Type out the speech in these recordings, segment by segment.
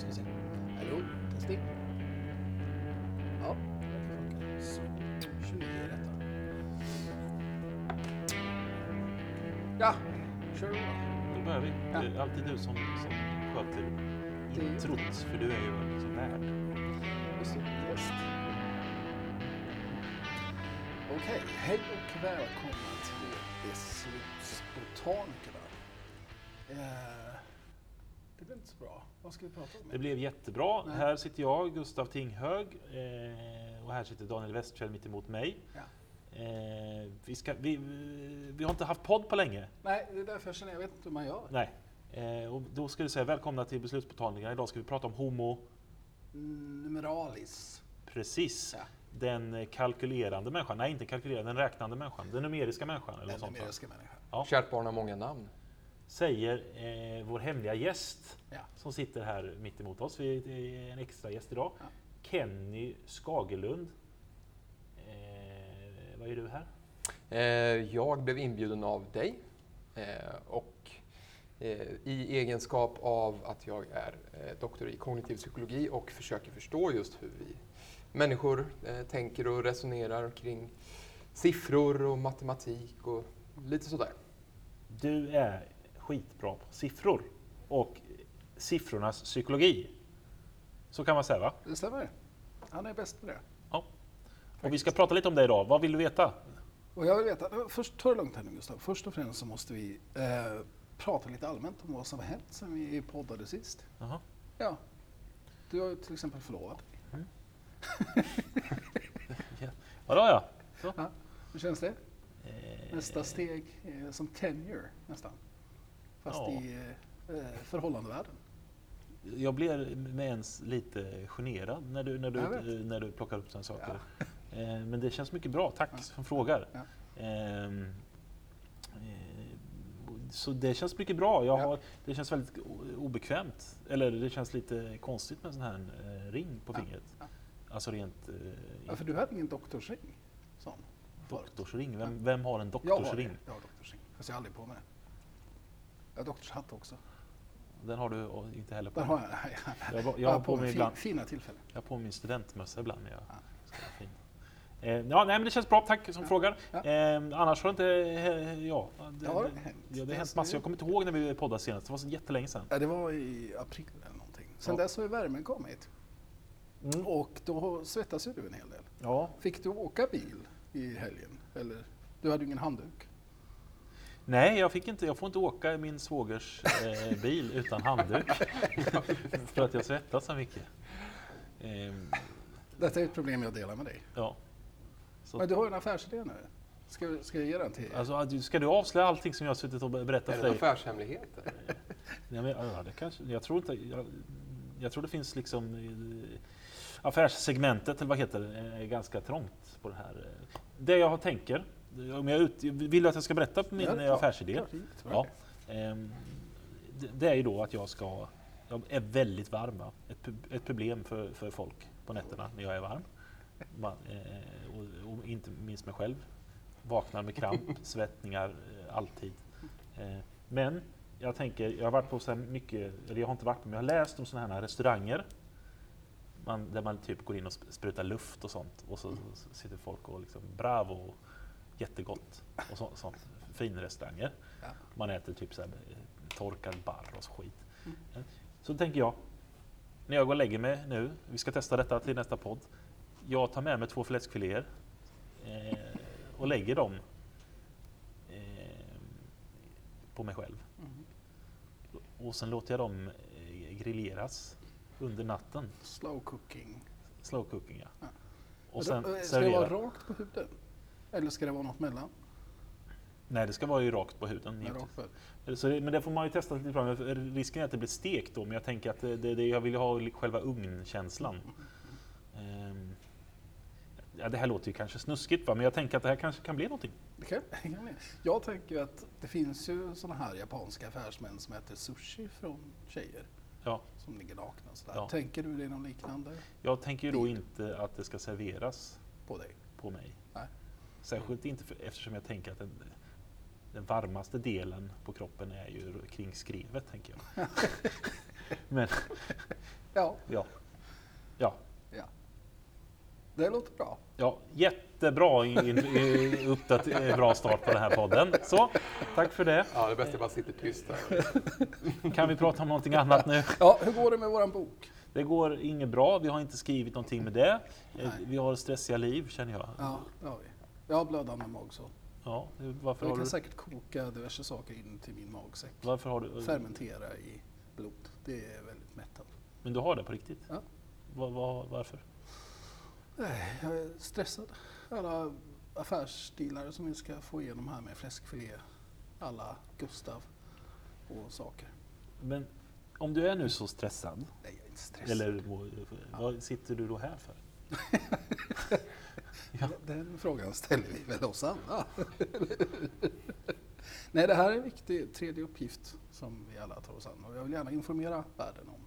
ska vi se. Hallå, testing. Ja, det verkar funka. Så, 29 är detta. Ja, kör då. Då börjar vi. Ja. Det är alltid du som, som sköter Det- introt, för du är ju liksom värd. Just det, gäst. Okej, hej och välkomna till Beslutsbotanikerna. Eh, det blir inte så bra. Vad ska vi prata om? Det blev jättebra. Nej. Här sitter jag, Gustav Tinghög, eh, och här sitter Daniel Westfjell mitt emot mig. Ja. Eh, vi, ska, vi, vi har inte haft podd på länge. Nej, det är därför jag känner, jag vet inte hur man gör. Nej. Eh, och då ska vi säga välkomna till Beslutsbotanikerna. Idag ska vi prata om Homo, Numeralis. precis. Ja. Den kalkylerande människan. Nej, inte kalkylerande, den räknande människan. Den numeriska människan. Eller Den något sånt, numeriska människan. Ja. Kärt barn har många namn. Säger eh, vår hemliga gäst Ja. som sitter här mitt emot oss. Vi är en extra gäst idag. Ja. Kenny Skagerlund. Eh, vad är du här? Eh, Jag blev inbjuden av dig eh, och eh, i egenskap av att jag är eh, doktor i kognitiv psykologi och försöker förstå just hur vi människor eh, tänker och resonerar kring siffror och matematik och lite sådär. Du är skitbra på siffror och siffrornas psykologi. Så kan man säga va? Det stämmer. Han är bäst på det. Ja. Och vi ska prata lite om det idag. Vad vill du veta? Och jag vill veta, först, ta det lugnt här nu Gustav. Först och främst så måste vi eh, prata lite allmänt om vad som har hänt sen vi poddade sist. Jaha. Ja, du har ju till exempel förlovat dig. Ja, då ja. Så. Ja, hur känns det? Eh, Nästa steg är som tenure nästan. Fast Ja. i eh, eh, förhållandevärlden. Jag blir med ens lite generad när du, när du, när du plockar upp sådana saker. Eh, Men det känns mycket bra. Tack som frågar. Ja. Ehm, eh, Så det känns mycket bra. Jag Ja. har, det känns väldigt obekvämt. Eller det känns lite konstigt med en sån här eh, ring på Ja. fingret. Ja. Alltså rent eh, Ja, för du hade ingen doktorsring. Sån. doktorsring. Vem, vem har en Jag har doktorsring? det. Jag har doktorsring. Fast jag har aldrig på mig det. Jag har doktorshatt också. Den har du inte heller på dig. jag. Jag, har- jag har på mig ibland. fina tillfällen. Jag har på min studentmössa ibland jag Ja. fin. Eh, ja, nej, men det känns bra, tack som Ja. frågar. Ja. Eh, annars har det inte... Eh, ja, det, Ja, det har hänt. Ja, det har Det hänt massor. Jag kommer inte ihåg när vi poddade senast. Det var så jättelänge sedan. Ja, det var i april eller någonting. Sen dess har värmen kommit. Mm. Och då svettas ju du en hel del. Ja. Fick du åka bil i helgen? Eller? Du hade ju ingen handduk. Nej, jag, fick inte, jag får inte åka i min svågers eh, bil utan handduk. för att jag svettas så mycket. Eh, Detta är ett problem jag delar med dig. ja. Så, Men du har ju en affärsidé nu. Ska, ska jag ge den till alltså, att- ska du avslöja allting som jag har suttit och berättat Är för det dig? affärshemligheter? Nej, men, ja, det kanske, jag, tror inte, jag, jag tror det finns liksom eh, affärssegmentet, eller vad heter det, är ganska trångt på det här. eh. Det jag tänker, om jag ut, vill du att jag ska berätta på min Ja, eh, affärsidé? Klart, Ja. Ehm, det, det är ju då att jag ska, jag är väldigt varm. Va? Ett, ett problem för, för folk på nätterna när jag är varm. Man, eh, och, och inte minst mig själv. Vaknar med kramp, svettningar, eh, alltid. Men jag tänker, jag har varit på så här mycket, eller jag har inte varit på, men jag har läst om sådana här restauranger. Man, där man typ går in och sp- sprutar luft och sånt. Och så, så sitter folk och liksom bravo, jättegott. Och så, sånt. Finrestauranger. Ja. Man äter typ så här eh, torkad barr och så skit. Eh, Så tänker jag, när jag går och lägger mig nu, vi ska testa detta till nästa podd. Jag tar med mig två fläskfiléer eh, och lägger dem eh, på mig själv. Mm. Och sen låter jag dem eh, grilleras under natten. Slow cooking. Slow cooking ja. Ja. Och sen eh, ska det vara rakt på huden? Eller ska det vara något mellan? Nej, det ska vara ju rakt på huden. Nej, rakt på. Så det, men det får man ju testa lite fram. Risken är att det blir stekt då, men jag tänker att det, det, jag vill ha själva ugnkänslan. Ehm, ja, det här låter ju kanske snuskigt, va? men jag tänker att det här kanske kan bli någonting. Det kan jag tänker att det finns ju sådana här japanska affärsmän som äter sushi från tjejer Ja, som ligger nakna. Sådär. Ja. Tänker du är något liknande jag tänker ju då inte att det ska serveras på dig? på mig. Särskilt inte för, eftersom jag tänker att den, den varmaste delen på kroppen är ju kring skrevet, tänker jag. men, Ja, Ja. Ja. ja. Det låter bra. Ja, jättebra in, in, i- uppdat, eh, bra start på den här podden. Så, tack för det. Ja, det bästa är bara sitter tyst här. Kan vi prata om någonting annat nu? Ja, hur går det med våran bok? Det går inget bra, vi har inte skrivit någonting med det. Nej. Vi har stressiga liv känner jag. Ja, det har vi. Jag har blödande magsår. Ja, varför, Jag har kan du, säkert koka diverse saker in till min magsäck. varför har du... Fermentera i blod. Det är väldigt mättande. Men du har det på riktigt? Ja. Va, va, varför? Nej, jag är stressad. Alla affärsdealare som vi ska få igenom här med fläskfilé. Alla Gustav och saker. Men om du är nu så stressad, Nej, jag är inte stressad. eller vad sitter du då här för? Ja. Den frågan ställer vi väl oss alla. Nej, det här är en viktig tredje uppgift som vi alla tar oss an. Och jag vill gärna informera världen om.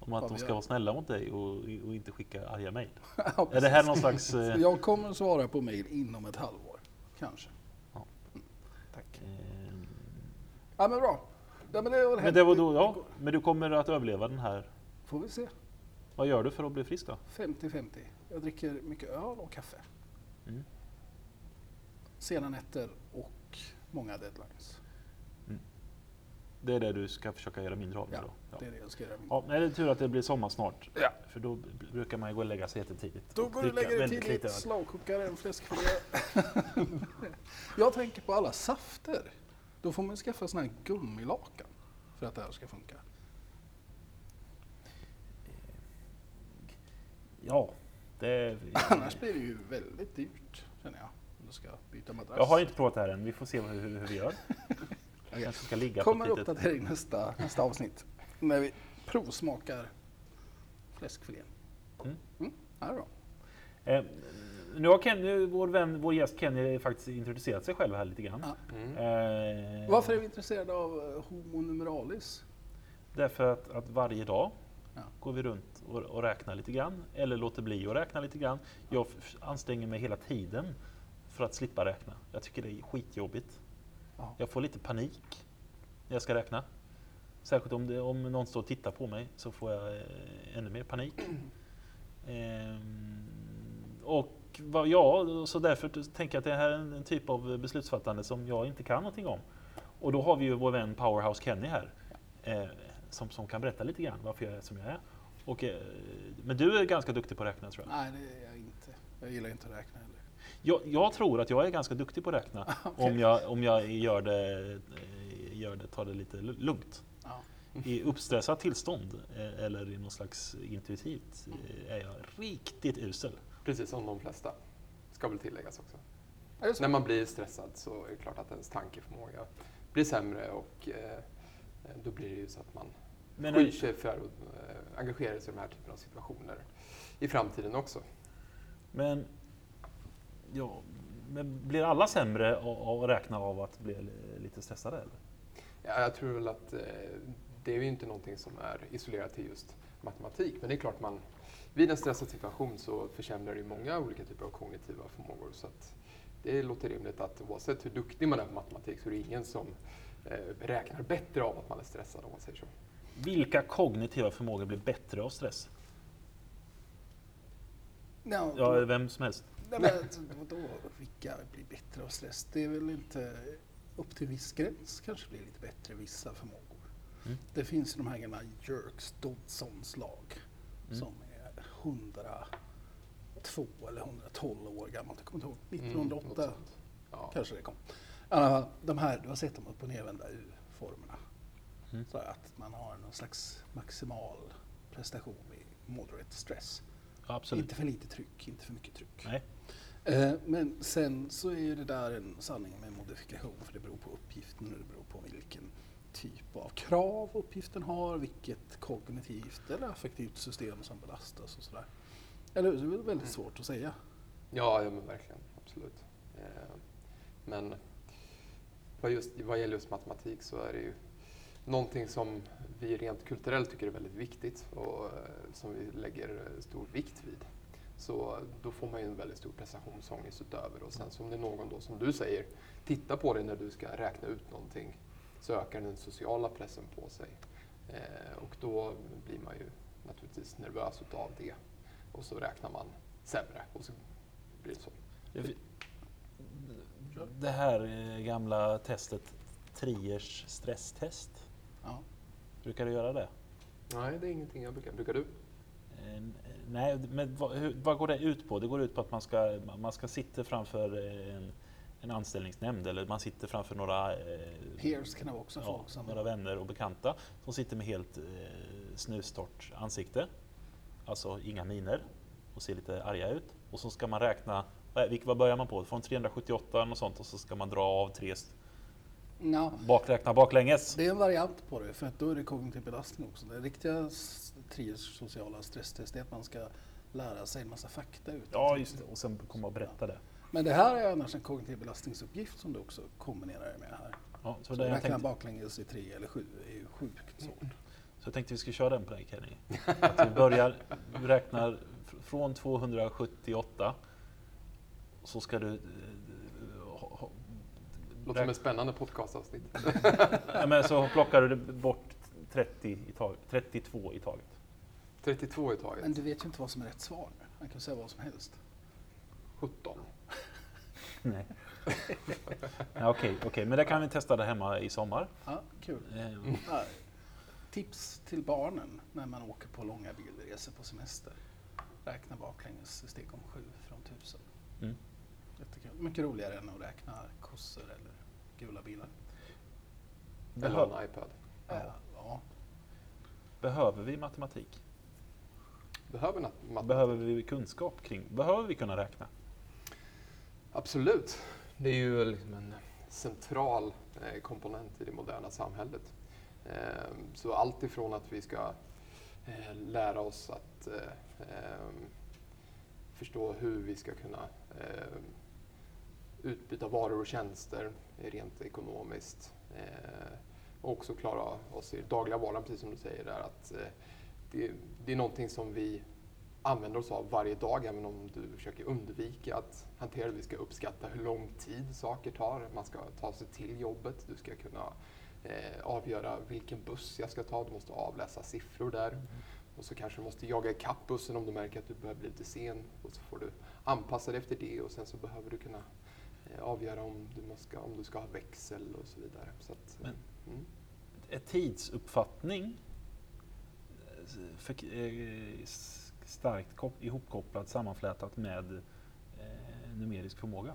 Om att de ska vara snälla mot dig och, och inte skicka arga mejl. Ja, Är det här någon slags... Eh, Jag kommer svara på mejl inom ett halvår. Kanske. Ja. Mm, Tack. eh, Ja, men bra. Ja, men det var men det var då, ja, men du kommer att överleva den här. Får vi se. Vad gör du för att bli frisk då? 50-50. Jag dricker mycket öl och kaffe. Mm. Sena nätter och många deadlines. Det är det du ska försöka göra mindre av Ja? Ja. det är det jag ska göra. Ja, men det är tur att det blir sommar snart. Ja. För då brukar man ju gå och lägga sig jättetidigt. Då går du och lägger dig tidigt, slowcookar en fläskfilé. jag tänker på alla safter. Då får man skaffa såna här gummilakan för att det här ska funka. Ja, det... Annars blir det ju väldigt dyrt, känner jag. Ska byta madrass. Jag har inte provat det här än. Vi får se hur, hur vi gör. Okej. Kanske ska ligga kommer på ett litet... uppdatering nästa, nästa avsnitt. När vi provsmakar fläskfilén. Mm. Mm, det är bra. Eh, nu har Kenny, vår, vän, vår gäst Kenny faktiskt introducerat sig själv här lite grann. Ja. Mm. Eh, Varför är vi intresserade av eh, Homo numeralis? Därför att, att varje dag Ja. går vi runt och, och räknar lite grann, eller låter bli att räkna lite grann. Jag anstränger mig hela tiden för att slippa räkna. Jag tycker det är skitjobbigt. Ja. Jag får lite panik när jag ska räkna. Särskilt om, det, om någon står och tittar på mig så får jag eh, ännu mer panik. Ehm, och ja, så därför tänker jag att det här är en, en typ av beslutsfattande som jag inte kan någonting om. Och då har vi ju vår vän Powerhouse Kenny här. Eh, som, som kan berätta lite grann varför jag är som jag är. Och, eh, men du är ganska duktig på att räkna tror jag. Nej, det är jag inte. Jag gillar inte att räkna heller. Jag, jag tror att jag är ganska duktig på att räkna. Okej. om, jag, om jag gör det, eh, gör det, tar det lite lu- lugnt. Ja. I uppstressat tillstånd eh, eller i någon slags intuitivt eh, är jag riktigt usel. Precis som de flesta, ska väl tilläggas också. När man blir stressad så är det klart att ens tankeförmåga blir sämre och eh, då blir det ju så att man Men skyr sig för att eh, engagera sig i de här typen av situationer i framtiden också. Men, ja, men blir alla sämre att räkna av att bli lite stressade? Eller? Ja, jag tror väl att eh, det är ju inte någonting som är isolerat till just matematik, men det är klart man vid en stressad situation så försämrar det många olika typer av kognitiva förmågor. Så att det låter rimligt att oavsett hur duktig man är på matematik så är det ingen som eh, räknar bättre av att man är stressad om man säger så. Vilka kognitiva förmågor blir bättre av stress? Ja, Ja, vem som helst. Nej, men, vadå, vilka blir bättre av stress? Det är väl inte upp till viss gräns kanske blir lite bättre vissa förmågor. Mm. Det finns ju de här gamla Jerks Dodsons lag Mm. som är 102 eller 112 år gammalt. Jag kommer inte ihåg. Mm, 1908 något sånt. Ja. kanske det kom. Alla de här, du har sett dem upp och nervända U-formerna. Mm. Så att man har någon slags maximal prestation vid moderate stress. Absolut. Inte för lite tryck, inte för mycket tryck. Nej. Eh, Men sen så är ju det där en sanning med modifikation för det beror på uppgiften och det beror på vilken typ av krav uppgiften har, vilket kognitivt eller affektivt system som belastas och sådär. Eller hur? Det är väl väldigt Mm. svårt att säga. Ja, ja men verkligen. Absolut. Eh, Men vad, just, vad gäller just matematik så är det ju någonting som vi rent kulturellt tycker är väldigt viktigt och eh, som vi lägger stor vikt vid. Så då får man ju en väldigt stor prestationsångest utöver och sen som det är någon då som du säger tittar på dig när du ska räkna ut någonting så ökar den sociala pressen på sig. Eh, och då blir man ju naturligtvis nervös utav det. Och så räknar man sämre och så blir det så. Det- Det här eh, gamla testet, Triers stresstest, Ja. brukar du göra det? Nej, det är ingenting jag brukar. Brukar du? Eh, Nej, men vad, hur, vad går det ut på? Det går ut på att man ska, man ska sitta framför eh, en, en anställningsnämnd eller man sitter framför några, eh, Peers kan det också ja, folk som... några vänner och bekanta som sitter med helt eh, snustort ansikte. Alltså inga miner och ser lite arga ut. Och så ska man räkna, vad, börjar man på? Från 378 och sånt och så ska man dra av tre, Ja, bakräkna baklänges. det är en variant på det, för att då är det kognitiv belastning också. Det riktiga s- Triers sociala stresstest är att man ska lära sig en massa fakta ut. Ja, just det. Och sen komma och berätta det. Men det här är annars en kognitiv belastningsuppgift som du också kombinerar med här. Ja, så Så det jag räkna tänkte, baklänges i tre eller sju är ju sjukt svårt. så jag tänkte vi skulle köra den på dig Kenny. Att vi börjar, vi räknar fr- från 278. Så ska du... eh, ha- ha- Låter som ett spännande podcastavsnitt. Ja, men så plockar du bort 30 i taget, 32 i taget. 32 i taget. Men du vet ju inte vad som är rätt svar. Han kan säga vad som helst. 17. Nej. Ja, Okej, okej, men det kan vi testa där hemma i sommar. Ja, kul. Eh, Ja, tips till barnen när man åker på långa bilresor på semester. Räkna baklänges i steg om sju från tusen. Mm. Jättekul. Mycket roligare än att räkna kossor eller gula bilar. Eller en iPad. Ja. ja. behöver vi matematik? Behöver matematik? Behöver vi kunskap kring? Behöver vi kunna räkna? Absolut. Det är ju liksom en central eh, komponent i det moderna samhället. Eh, Så allt ifrån att vi ska eh, lära oss att eh, eh, förstå hur vi ska kunna eh, utbyta varor och tjänster rent ekonomiskt. Och också klara oss i dagliga vardagen, precis som du säger där. Att det, det är någonting som vi använder oss av varje dag, även om du försöker undvika att hantera det. Vi ska uppskatta hur lång tid saker tar. Man ska ta sig till jobbet. Du ska kunna eh, avgöra vilken buss jag ska ta. Du måste avläsa siffror där. Och så kanske du måste jaga ikapp bussen om du märker att du börjar bli lite sen. Och så får du anpassa dig efter det och sen så behöver du kunna eh, avgöra om du, måste, om du ska ha växel och så vidare. Så att, Men- mm. Är tidsuppfattning för, eh, starkt kop- ihopkopplat, sammanflätat med eh, numerisk förmåga?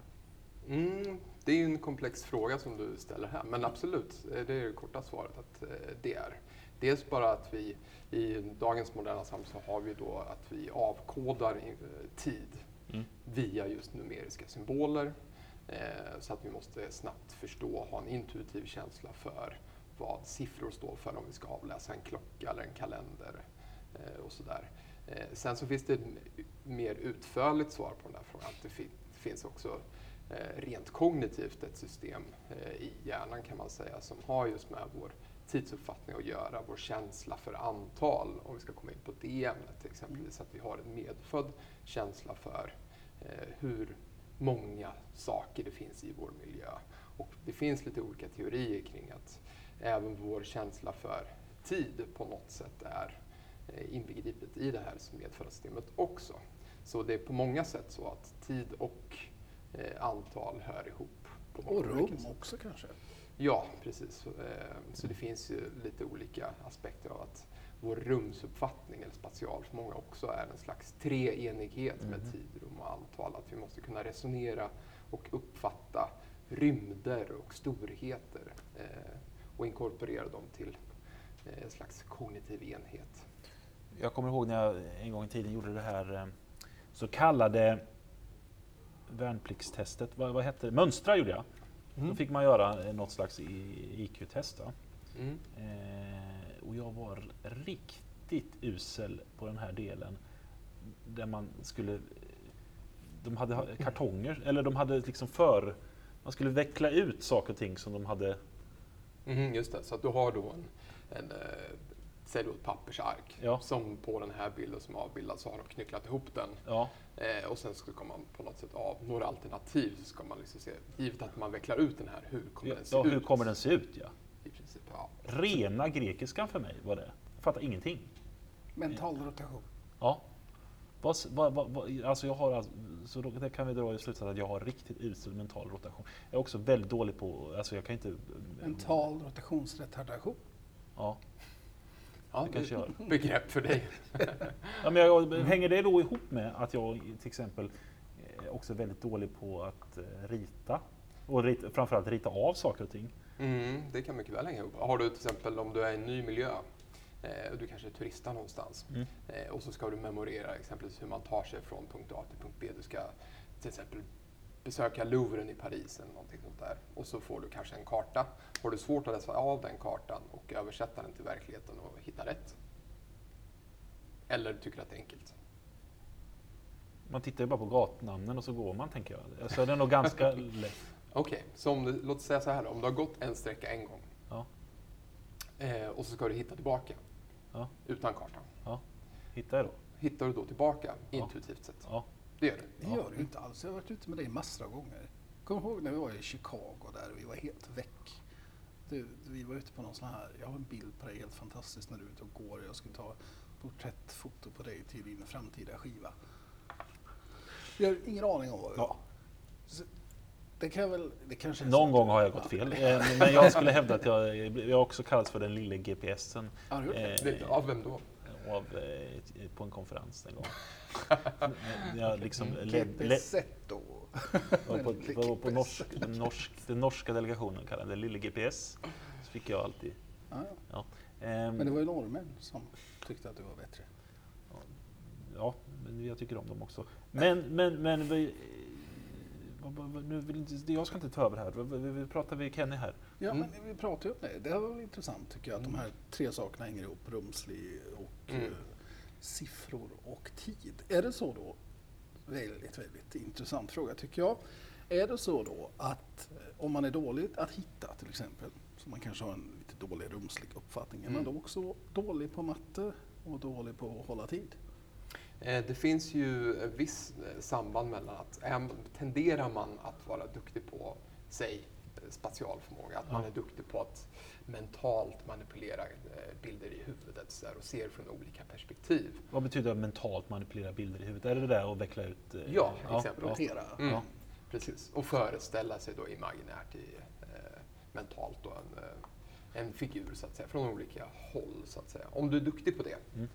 Mm, det är ju en komplex fråga som du ställer här, men absolut, eh, det är det korta svaret att eh, det är. Dels bara att vi i dagens moderna samhälle så har vi då att vi avkodar eh, tid Mm. via just numeriska symboler. Eh, så att vi måste snabbt förstå och ha en intuitiv känsla för vad siffror står för om vi ska avläsa en klocka eller en kalender eh, och sådär. Eh, sen så finns det ett mer utförligt svar på den här frågan. Det, fin- det finns också eh, rent kognitivt ett system i hjärnan kan man säga som har just med vår tidsuppfattning att göra, vår känsla för antal, om vi ska komma in på det ämnet exempelvis, att vi har en medfödd känsla för hur många saker det finns i vår miljö. Och det finns lite olika teorier kring att även vår känsla för tid på något sätt är eh, inbegripet i det här medfödda också. Så det är på många sätt så att tid och eh, antal hör ihop. Och rum också kanske. Ja, precis. Så, eh, Så det finns ju lite olika aspekter av att vår rumsuppfattning, eller spatialförmåga, också är en slags treenighet med Mhm. tid, rum och antal. Att vi måste kunna resonera och uppfatta rymder och storheter eh, och inkorporera dem till eh, en slags kognitiv enhet. Jag kommer ihåg när jag en gång i tiden gjorde det här eh, så kallade värnpliktstestet. Vad, vad hette det? Mönstra gjorde jag. Då fick man göra eh, något slags IQ-test. Mm. Eh, och jag var riktigt usel på den här delen. Där man skulle... De hade ha- kartonger, eller de hade liksom för... Man skulle veckla ut saker och ting som de hade... Mhm, just det, så att du har då en, en eh, säg då ett pappersark Ja. som på den här bilden som avbildas så har de knycklat ihop den Ja, Eh, och sen ska man på något sätt av några alternativ så ska man liksom se, givet att man vecklar ut den här, hur kommer ja, den se ja ut? hur kommer den se ut? Ja. I princip, ja. Rena grekiskan för mig var det. Jag fattar ingenting. Mental rotation. Ja. Vad, vad, vad, alltså jag har, alltså- så det kan vi dra i slutsatsen att jag har riktigt usel mental rotation. Jag är också väldigt dålig på, alltså jag kan inte... Mental rotationsretardation. Ja, Ja, det kanske jag har. begrepp för dig. Ja, men jag, hänger det då ihop med att jag till exempel eh, också är väldigt dålig på att eh, rita? Och rita, framförallt rita av saker och ting. Mm, det kan mycket väl hänga ihop. Har du till exempel om du är i en ny miljö, eh, och du kanske turistar någonstans Mm. eh, och så ska du memorera exempelvis hur man tar sig från punkt A till punkt B. Du ska till exempel besöka Louvren i Paris eller någonting sånt där. Och så får du kanske en karta. Har du svårt att läsa av den kartan och översätta den till verkligheten och hitta rätt? Eller tycker du att det är enkelt? Man tittar ju bara på gatnamnen och så går man tänker jag. Alltså det är nog ganska lätt. Okej, så om du, låt oss säga så här då. Om du har gått en sträcka en gång Ja, eh, och så ska du hitta tillbaka ja, utan kartan. ja. Hittar jag då? Hittar du då tillbaka intuitivt sett? Ja. Det gör du? Det gör du inte alls. Jag har varit ute med dig massor av gånger. Kommer ihåg när vi var i Chicago där vi var helt väck? Du, vi var ute på någon sån här, jag har en bild på dig helt fantastiskt när du är ute och går. Jag skulle ta porträttfoto på dig till din framtida skiva. Jag har ingen aning om vad vi Ja. var. Det kan väl, det kanske är Någon gång har jag gått fel. Eh, Men jag skulle hävda att jag, jag också kallas för den lille GPSen. Det? Det, av vem då? av, eh, på en konferens en gång. Jag liksom led, led, på, var på norsk, den, norsk, den norska delegationen kallade det lille GPS. Så fick jag alltid. Ja, ja. Ja. Ehm, Men det var ju norrmän som tyckte att du var bättre. ja, men jag tycker om dem också. Men, men, men vi, vad- vad- vad- nu vill inte, jag ska inte ta över här. Vi, vi, vi pratar med Kenny här. Ja, Mm. men vi pratar ju om det. Det var intressant tycker jag att de här tre sakerna hänger ihop. Rumslig och Mm. eh, siffror och tid. Är det så då, väldigt, väldigt intressant fråga tycker jag. Är det så då att eh, om man är dålig att hitta till exempel, så man kanske har en lite dålig rumslig uppfattning, är man Mm. då också dålig på matte och dålig på att hålla tid? Eh, Det finns ju en viss eh, samband mellan att tenderar man att vara duktig på, säg, eh, spatial förmåga, att man Ja. är duktig på att mentalt manipulera bilder i huvudet så där, och ser från olika perspektiv. Vad betyder mentalt manipulera bilder i huvudet? Är det det där att veckla ut? eh, Ja, exempel. Ja, Rotera. Mm. Ja. Precis. Och föreställa sig då imaginärt i, eh, mentalt då en, en figur så att säga, från olika håll. Så att säga. Om du är duktig på det, Mm.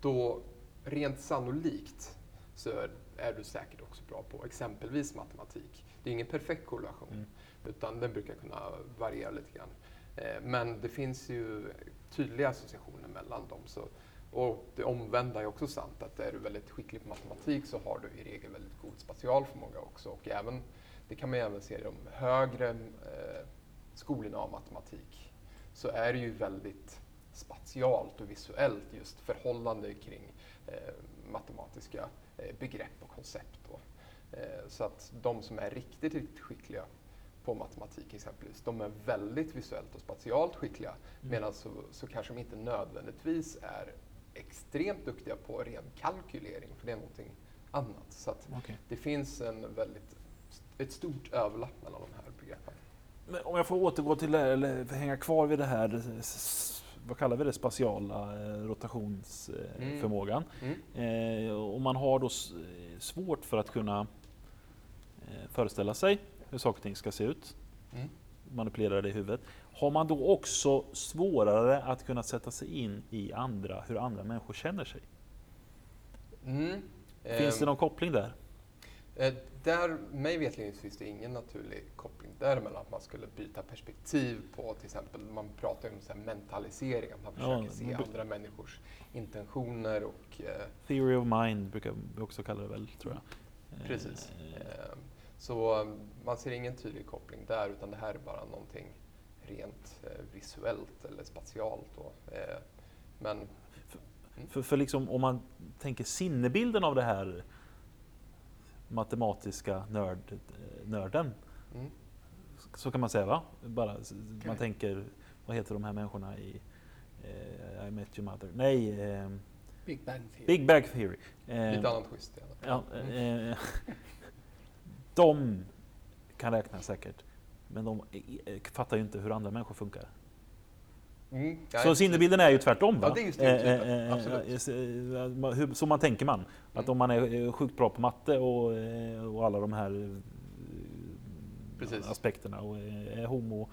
då rent sannolikt så är, du säkert också bra på exempelvis matematik. Det är ingen perfekt korrelation, Mm. utan den brukar kunna variera lite grann. Eh, men det finns ju tydliga associationer mellan dem. Så, och det omvända är också sant, att är du väldigt skicklig på matematik så har du i regel väldigt god spatial förmåga också. Och även, det kan man även se i de högre eh, skolorna av matematik, så är det ju väldigt spatialt och visuellt just förhållande kring eh, matematiska eh, begrepp och koncept. Då. Eh, så att de som är riktigt, riktigt skickliga på matematik exempelvis, de är väldigt visuellt och spatialt skickliga. Mm. Medan så, så kanske de inte nödvändigtvis är extremt duktiga på ren kalkylering, för det är någonting annat. Så att Okej. det finns en väldigt, ett stort överlapp mellan de här begreppen. Men om jag får återgå till det, här, eller hänga kvar vid det här, vad kallar vi det, spatiala eh, rotationsförmågan. Mm. Eh, och man har då eh, svårt för att kunna föreställa sig hur saker och ting ska se ut, Mm. manipulera det i huvudet. Har man då också svårare att kunna sätta sig in i andra, hur andra människor känner sig? Mm. Finns det Ehm, någon koppling där? Eh, Där, mig vetligen finns det ingen naturlig koppling däremellan. Att man skulle byta perspektiv på till exempel, man pratar ju om så mentalisering, att man Ja, försöker man se andra människors intentioner och eh, Theory of mind brukar vi också kalla det väl, tror jag. Eh, precis. Eh, Så man ser ingen tydlig koppling där, utan det här är bara någonting rent eh, visuellt eller spatialt. Då. Men För, för liksom, om man tänker sinnebilden av det här matematiska nörd, eh, nörden, mm, så kan man säga va? Bara, s- man tänker, vad heter de här människorna i eh, I met your mother? Nej, eh, Big Bang Theory. Big Bang Theory. Eh, lite annat schysst. Ja. ja, eh, de kan räkna säkert, men de eh, fattar ju inte hur andra människor funkar. Mm. Ja, Så sinnebilden är ju tvärtom va? Ja, det är ju stereotypen, Eh, eh, absolut. eh, hur- Så man tänker man. Att Mm. om man är sjukt bra på matte och, och alla de här Precis. aspekterna och är homo, vad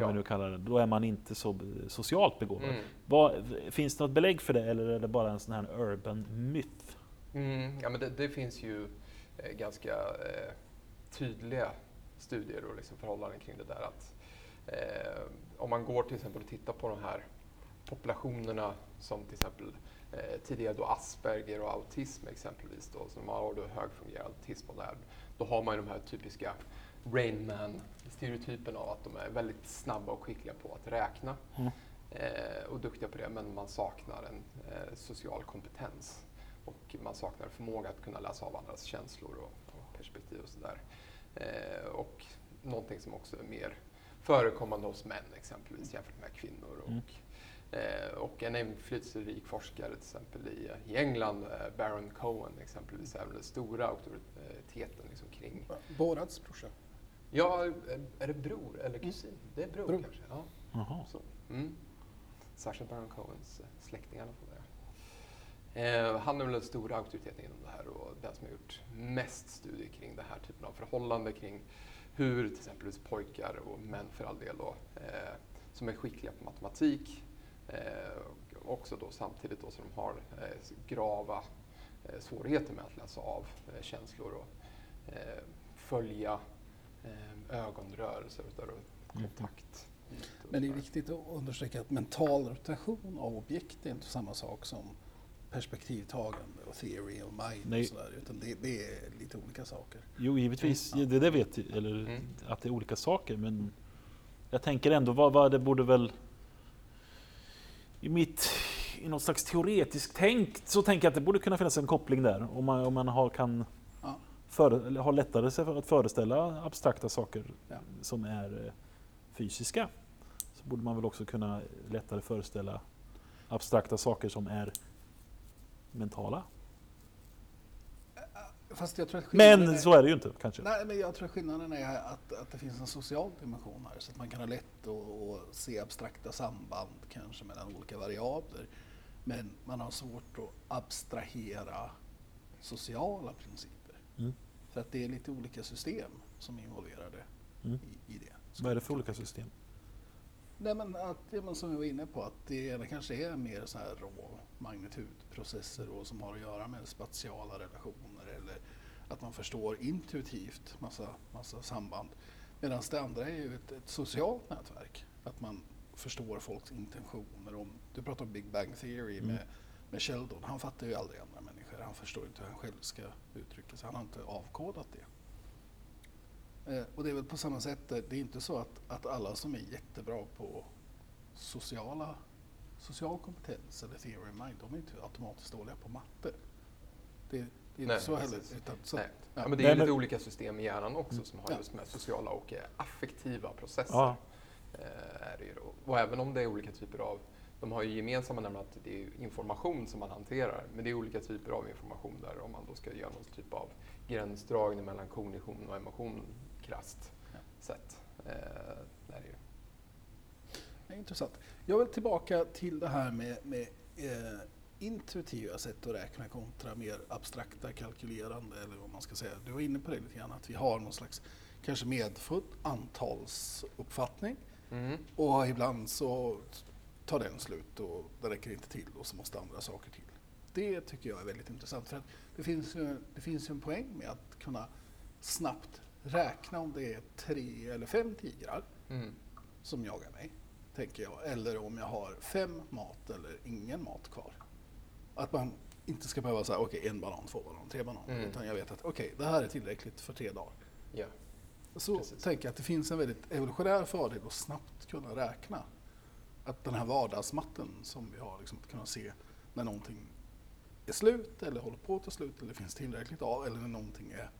Ja. man nu kallar det, då är man inte så socialt begåvad. Mm. Vad, finns det något belägg för det eller är det bara en sån här urban myth? Mm, ja, men det, det finns ju ganska eh, tydliga studier och liksom förhållanden kring det där. Att, eh, om man går till exempel och tittar på de här populationerna som till exempel eh, tidigare då Asperger och autism exempelvis då, som har då högfungerande autism och där, då har man ju de här typiska Rain Man-stereotypen av att de är väldigt snabba och skickliga på att räkna Mm. eh, och duktiga på det, men man saknar en eh, social kompetens och man saknar förmåga att kunna läsa av andras känslor och, och perspektiv och sådär. Eh, och någonting som också är mer förekommande hos män exempelvis jämfört med kvinnor. Mm. Och, eh, och en inflytelserik forskare till exempel i, i England, eh, Baron Cohen exempelvis, är den stora auktoriteten liksom kring Borads brorsa. Ja, är det bror eller kusin? Det är bror, Bror. kanske. Ja, så. Mm. Sasha Baron Cohens eh, släkting i alla fall. Eh, han är väl den stora auktoriteten inom det här och den som har gjort mest studier kring den här typen av förhållande kring hur till exempel pojkar och män för all del då, eh, som är skickliga på matematik eh, och också då samtidigt då som de har eh, grava eh, svårigheter med att läsa av eh, känslor och eh, följa eh, ögonrörelser och kontakt. Men det är viktigt att understryka att mental rotation av objekt är inte samma sak som perspektivtagande och theory och mind Nej. och sådär. Utan det, det är lite olika saker. Jo, givetvis. Mm. Det, det vet jag, eller Mm. att det är olika saker. Men jag tänker ändå, vad, vad det borde väl... I mitt i något slags teoretiskt tänk så tänker jag att det borde kunna finnas en koppling där. Om man, om man har, kan Ja. eller har lättare sig för att föreställa abstrakta saker Ja. som är eh, fysiska. Så borde man väl också kunna lättare föreställa abstrakta saker som är mentala. Fast jag tror att skillnaden Men så är det ju inte kanske. Nej, men jag tror skillnaden är att, att det finns en social dimension här så att man kan ha lätt att, att se abstrakta samband kanske mellan olika variabler. Men man har svårt att abstrahera sociala principer. Mm. För att det är lite olika system som är involverade Mm. i, i det. Vad är det för olika system? Nej, men att, ja, men som vi var inne på, att det ena kanske är mer så här rå magnitudprocesser och som har att göra med spatiala relationer eller att man förstår intuitivt massa, massa samband. Medan det andra är ju ett, ett socialt nätverk. Att man förstår folks intentioner. Om, du pratar om Big Bang Theory Mm. med, med Sheldon. Han fattar ju aldrig andra människor. Han förstår inte hur han själv ska uttrycka sig. Han har inte avkodat det. Eh, och det är väl på samma sätt, det är inte så att, att alla som är jättebra på sociala, social kompetens eller theory of mind, de är inte automatiskt dåliga på matte. Det, det är inte Nej, så heller. Utan, så, Nej. ja. Ja, men det är Nej, lite men- olika system i hjärnan också som har Ja. just med sociala och eh, affektiva processer. Ja. Eh, är det ju då. Och även om det är olika typer av, de har ju gemensamma nämligen att det är information som man hanterar, men det är olika typer av information där om man då ska göra någon typ av gränsdragning mellan kognition och emotion krasst Ja. sett. Eh, är det ju. Det är intressant. Jag vill tillbaka till det här med, med eh, intuitiva sätt att räkna kontra mer abstrakta kalkylerande eller vad man ska säga. Du var inne på det lite grann att vi har någon slags kanske medfödd antalsuppfattning Mm. och ibland så tar den slut och det räcker inte till och så måste andra saker till. Det tycker jag är väldigt intressant för att det finns ju, det finns ju en poäng med att kunna snabbt räkna om det är tre eller fem tigrar Mm. som jagar mig, tänker jag. Eller om jag har fem mat eller ingen mat kvar. Att man inte ska behöva säga okej en banan, två banan, tre bananer. Mm. Utan jag vet att okej, det här är tillräckligt för tre dagar. Ja. Så Precis. tänker jag att det finns en väldigt evolutionär fördel att snabbt kunna räkna. Att den här vardagsmatten som vi har, liksom, att kunna se när någonting är slut eller håller på att ta slut eller finns tillräckligt av eller när någonting är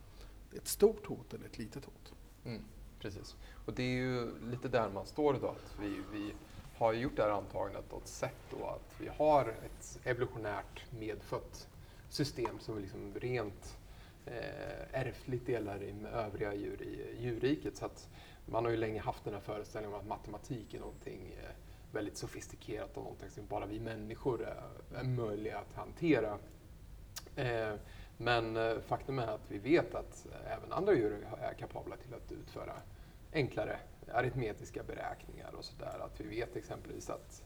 ett stort hot eller ett litet hot. Mm, precis. Och det är ju lite där man står idag. Att vi, vi har ju gjort det här antagandet och sett då att vi har ett evolutionärt medfött system som liksom rent eh, ärftligt delar i med övriga djur i djurriket. Så att man har ju länge haft den här föreställningen om att matematik är någonting eh, väldigt sofistikerat och någonting som bara vi människor är, är möjliga att hantera. Eh, men eh, faktum är att vi vet att även andra djur är kapabla till att utföra enklare aritmetiska beräkningar och sådär. Att vi vet exempelvis att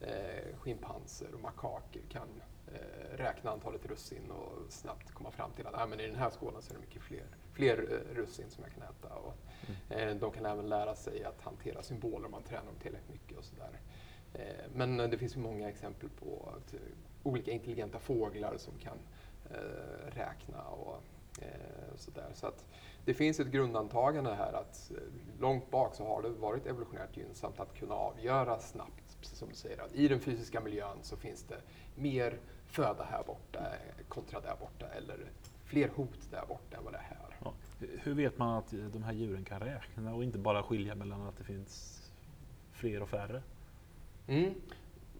eh, schimpanser och makaker kan eh, räkna antalet russin och snabbt komma fram till att ah, men i den här skålen så är det mycket fler, fler eh, russin som jag kan äta. Och, eh, de kan även lära sig att hantera symboler om man tränar dem tillräckligt mycket och sådär. Eh, men det finns ju många exempel på att, eh, olika intelligenta fåglar som kan eh, räkna och sådär. Så att det finns ett grundantagande här att långt bak så har det varit evolutionärt gynnsamt att kunna avgöra snabbt, precis som du säger, att i den fysiska miljön så finns det mer föda här borta kontra där borta eller fler hot där borta än vad det är här. Ja. Hur vet man att de här djuren kan räkna och inte bara skilja mellan att det finns fler och färre? Mm.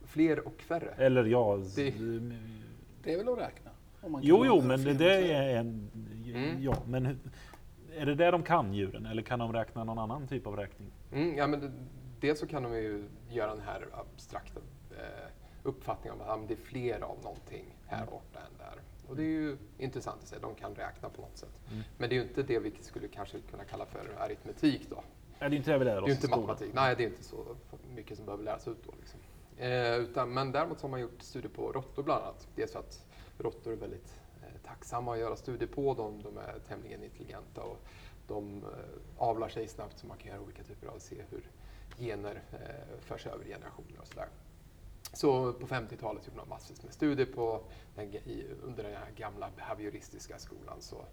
Fler och färre? Eller ja... Det, det är väl att räkna? Jo, jo, men det, det är en... Mm. Ja, men är det det de kan djuren eller kan de räkna någon annan typ av räkning? Mm, ja, men det, dels så kan de ju göra den här abstrakta eh, uppfattningen om att det är fler av någonting här mm. borta än där. Och det är ju intressant att se, de kan räkna på något sätt. Mm. Men det är ju inte det vi skulle kanske kunna kalla för aritmetik då. Nej, det är inte det vi lär oss Det är inte matematik, nej det är inte så mycket som behöver läras ut då. Liksom. Eh, utan, men däremot så har man gjort studier på råttor bland annat. Dels för att råttor är väldigt eh, tacksamma att göra studier på, de, de är tämligen intelligenta och de eh, avlar sig snabbt så man kan göra olika typer av, se hur gener eh, förs över i generationer och sådär. Så på 50-talet gjorde man massvis med studier på den, i, under den här gamla behavioristiska skolan. Så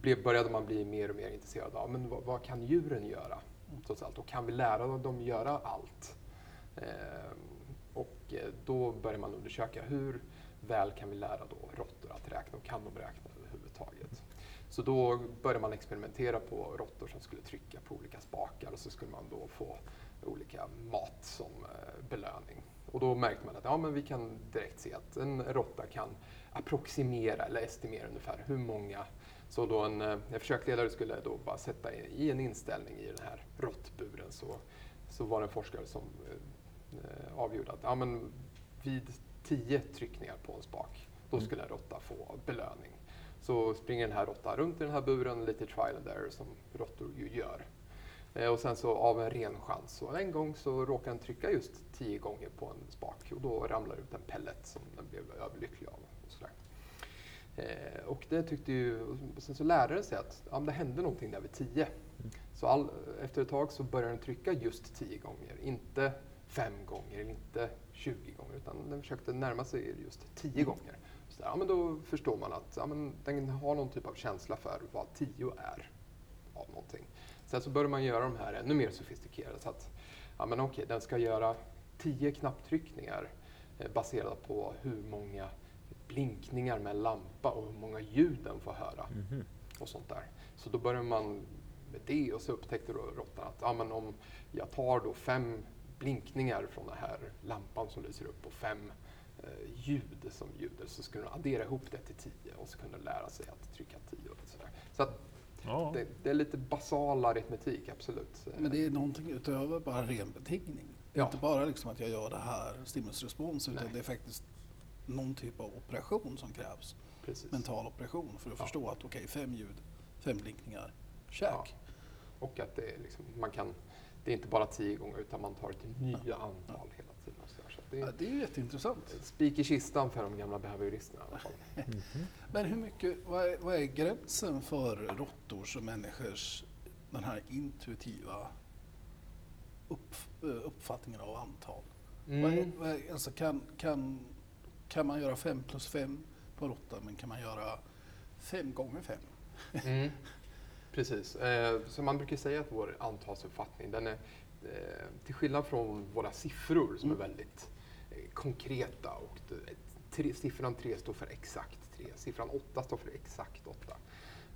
blev, började man bli mer och mer intresserad av men vad, vad kan djuren göra? Trots allt. Och kan vi lära dem göra allt? Ehm, eh, och då började man undersöka hur väl kan vi lära då råttor att räkna och kan de räkna överhuvudtaget? Så då började man experimentera på råttor som skulle trycka på olika spakar och så skulle man då få olika mat som eh, belöning. Och då märkte man att ja, men vi kan direkt se att en råtta kan approximera eller estimera ungefär hur många så då en, eh, en försöksledare skulle då bara sätta i en inställning i den här råttburen så, så var det en forskare som eh, eh avgjorde att ja, men vid tio tryckningar på en spak, då mm. skulle en råtta få belöning. Så springer den här råttan runt i den här buren, lite trial and error som råttor ju gör. Eh, och sen så av en ren chans, så en gång så råkar den trycka just tio gånger på en spak och då ramlar ut en pellet som den blev överlycklig av. Och, sådär. Eh, och det tyckte ju, och sen så lärde den sig att ja, det hände någonting där vid tio. Mm. Så all, efter ett tag så började den trycka just tio gånger, inte fem gånger, inte 20 gånger, utan den försökte närma sig just 10 mm. gånger. Så ja, men då förstår man att ja, men den har någon typ av känsla för vad 10 är av någonting. Sen så börjar man göra de här ännu mer sofistikerade. Så att, ja, men okej, den ska göra 10 knapptryckningar eh, baserade på hur många blinkningar med lampa och hur många ljud den får höra. Mm -hmm. och sånt där. Så då börjar man med det och så upptäckte då råttan att ja, men om jag tar då fem blinkningar från den här lampan som lyser upp och fem eh, ljud som ljuder så skulle de addera ihop det till tio och så kunde de lära sig att trycka tio. Och sådär. Så att ja. det, det, är lite basal aritmetik, absolut. Men det är någonting utöver bara ren betingning? Ja. Inte bara liksom att jag gör det här stimulsrespons utan Nej. det är faktiskt någon typ av operation som krävs. Precis. Mental operation för att ja. förstå att okej, okay, fem ljud, fem blinkningar, check. Ja. Och att det är liksom, man kan det är inte bara tio gånger utan man tar ett nya ja. antal hela tiden. Så, det, är, ja, det är jätteintressant. Spik i kistan för de gamla behavioristerna i alla fall. Mm -hmm. Men hur mycket, vad är, vad är gränsen för råttors och människors den här intuitiva upp, uppfattningen av antal? Mm. Vad är, vad är, alltså kan, kan, kan man göra fem plus fem på råtta men kan man göra fem gånger fem? Mm. Precis. Eh, så man brukar säga att vår antalsuppfattning, den är eh, till skillnad från våra siffror som mm. är väldigt eh, konkreta och tre, siffran 3 står för exakt 3, siffran 8 står för exakt 8.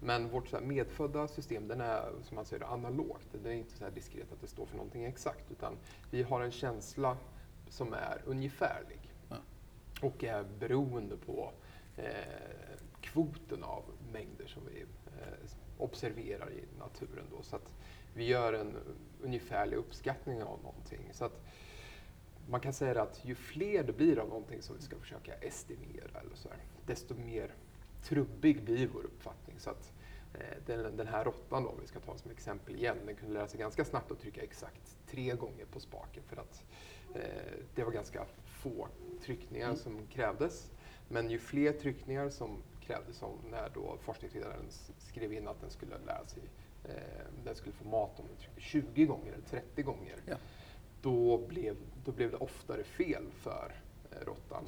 Men vårt så här, medfödda system, den är som man säger analogt. Det är inte så här diskret att det står för någonting exakt, utan vi har en känsla som är ungefärlig ja. och är beroende på eh, kvoten av mängder som vi eh, observerar i naturen. Då, så att vi gör en ungefärlig uppskattning av någonting. Så att man kan säga att ju fler det blir av någonting som vi ska försöka estimera, eller så här, desto mer trubbig blir vår uppfattning. Så att, eh, den, den här råttan, om vi ska ta som exempel igen, den kunde lära sig ganska snabbt att trycka exakt tre gånger på spaken för att eh, det var ganska få tryckningar Mm. som krävdes. Men ju fler tryckningar som krävdes, som när då forskningsledaren skrev in att den skulle lära sig, eh, den skulle få mat om den tryckte 20 gånger eller 30 gånger, Ja. då, blev, då blev det oftare fel för eh, råttan.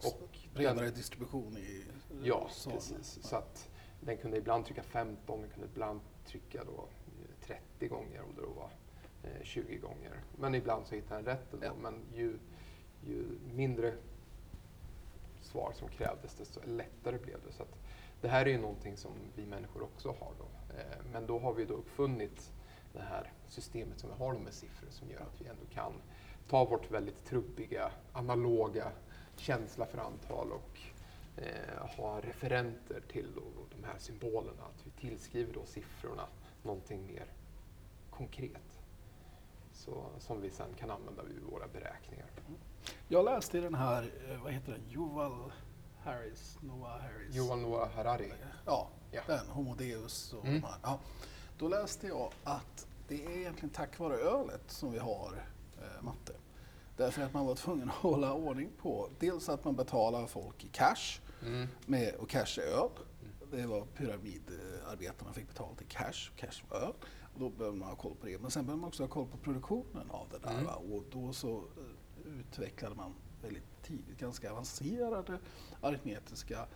Det. Och Bredare den, distribution i ja, salen. precis. Så att den kunde ibland trycka 15, den kunde ibland trycka då eh, 30 gånger och då var eh, 20 gånger. Men ibland så hittade den rätt ändå. Ja. Men ju, ju mindre svar som krävdes desto lättare blev det. Så att det här är ju någonting som vi människor också har då. Eh, Men då har vi då uppfunnit det här systemet som vi har med siffror som gör att vi ändå kan ta vårt väldigt trubbiga, analoga känsla för antal och eh, ha referenter till då de här symbolerna. Att vi tillskriver då siffrorna någonting mer konkret. Så, som vi sen kan använda vid våra beräkningar. Jag läste i den här, eh, vad heter den, Yuval Harris, Noah Harris. Johan Noah Harari. Ja, Ja. den, Homo Deus och Mm. de här. Ja. Då läste jag att det är egentligen tack vare ölet som vi har eh, matte. Därför att man var tvungen att hålla ordning på dels att man betalar folk i cash, Mm. med, och cash är öl. Det var pyramidarbetarna fick betalt i cash, cash var öl. Då behöver man ha koll på det. Men sen behöver man också ha koll på produktionen av det där. Mm. Och då så eh, utvecklade man väldigt tidigt ganska avancerade aritmetiska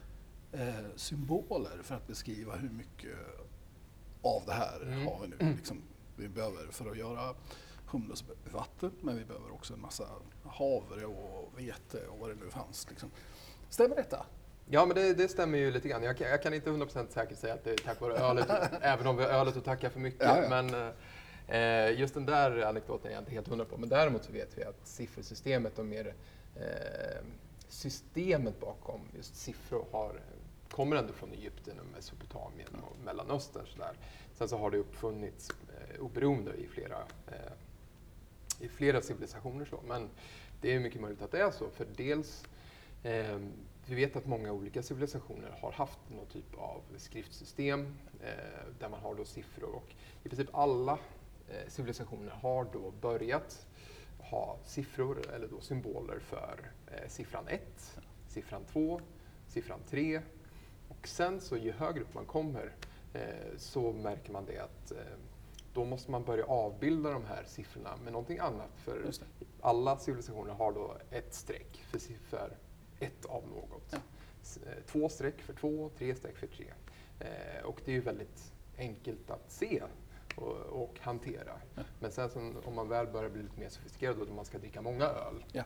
eh, symboler för att beskriva hur mycket av det här Mm. har vi nu. Liksom, vi behöver för att göra humle vatten, men vi behöver också en massa havre och vete och vad det nu fanns. Liksom. Stämmer detta? Ja, men det, det stämmer ju lite grann. Jag kan, jag kan inte 100% säkert säga att det är tack vare ölet, även om vi har ölet att tacka för mycket. Ja, ja. Men eh, just den där anekdoten är jag inte helt hundra på. Men däremot så vet vi att siffersystemet och mer eh, systemet bakom just siffror har, kommer ändå från Egypten och Mesopotamien och Mellanöstern. Så där. Sen så har det uppfunnits eh, oberoende i flera, eh, i flera civilisationer. Så. Men det är mycket möjligt att det är så. För dels Eh, vi vet att många olika civilisationer har haft någon typ av skriftsystem eh, där man har då siffror och i princip alla eh, civilisationer har då börjat ha siffror eller då symboler för eh, siffran 1, siffran 2, siffran 3 och sen så ju högre upp man kommer eh, så märker man det att eh, då måste man börja avbilda de här siffrorna med någonting annat. För alla civilisationer har då ett streck för, för ett av något. Ja. Eh, Två streck för två, tre streck för tre. Eh, och det är ju väldigt enkelt att se och, och hantera. Ja. Men sen så, om man väl börjar bli lite mer sofistikerad och man ska dricka många öl, Ja.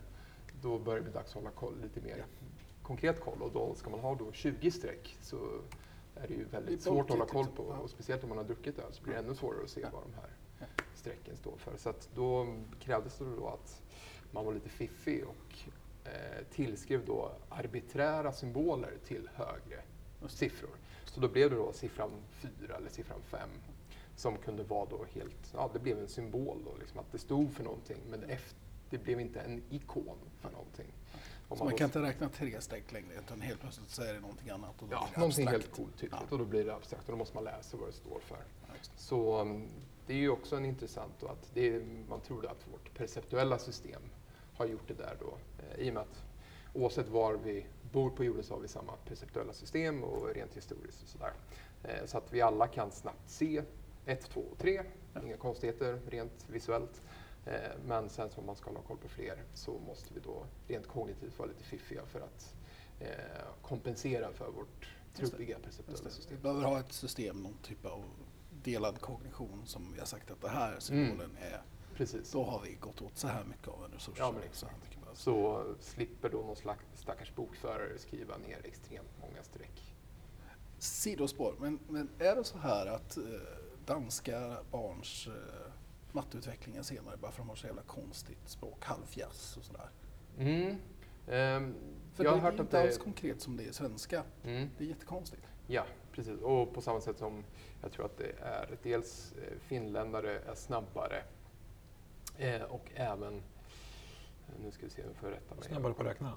då börjar det bli dags att hålla koll, lite mer konkret koll. Och då ska man ha då 20 streck så är det ju väldigt Det svårt att hålla koll liksom. på. Och speciellt om man har druckit öl så blir det ännu svårare att se vad de här strecken står för. Så då krävdes det då att man var lite fiffig och tillskrev då arbiträra symboler till högre siffror. Så då blev det då siffran 4 eller siffran 5 som kunde vara då helt, ja det blev en symbol då, liksom att det stod för någonting men eft- det blev inte en ikon för någonting. Om Så man då- kan inte räkna tre streck längre utan helt plötsligt så är det någonting annat. Och då Ja, blir det någonting abstrakt. helt coolt tydligt Ja. och då blir det abstrakt och då måste man läsa vad det står för. Ja, det. Så um, det är ju också en intressant då att det man tror att vårt perceptuella system har gjort det där då eh, i och med att oavsett var vi bor på jorden så har vi samma perceptuella system och rent historiskt och sådär. Eh, så att vi alla kan snabbt se 1, 2 och 3, Ja. inga konstigheter rent visuellt. Eh, men sen om man ska hålla koll på fler så måste vi då rent kognitivt vara lite fiffiga för att kompensera för vårt trubbiga perceptuella system. Vi behöver ha ett system, någon typ av delad kognition som vi har sagt att det här symbolen är. Precis. Då har vi gått åt så här mycket av en resurs. Ja, så mycket så slipper då någon slags stackars bokförare skriva ner extremt många streck. Sidospår, men, men är det så här att eh, danska barns eh, matteutvecklingen senare bara för att de har så jävla konstigt språk, halvfjäss och sådär? Mm. Ehm, För jag har det är hört att inte alls det... konkret som det är i svenska. Mm, Det är jättekonstigt. ja, precis. Och på samma sätt som jag tror att det är dels eh, finländare är snabbare eh, och även Nu ska vi se om jag får rätta mig. Snabbare på att räkna.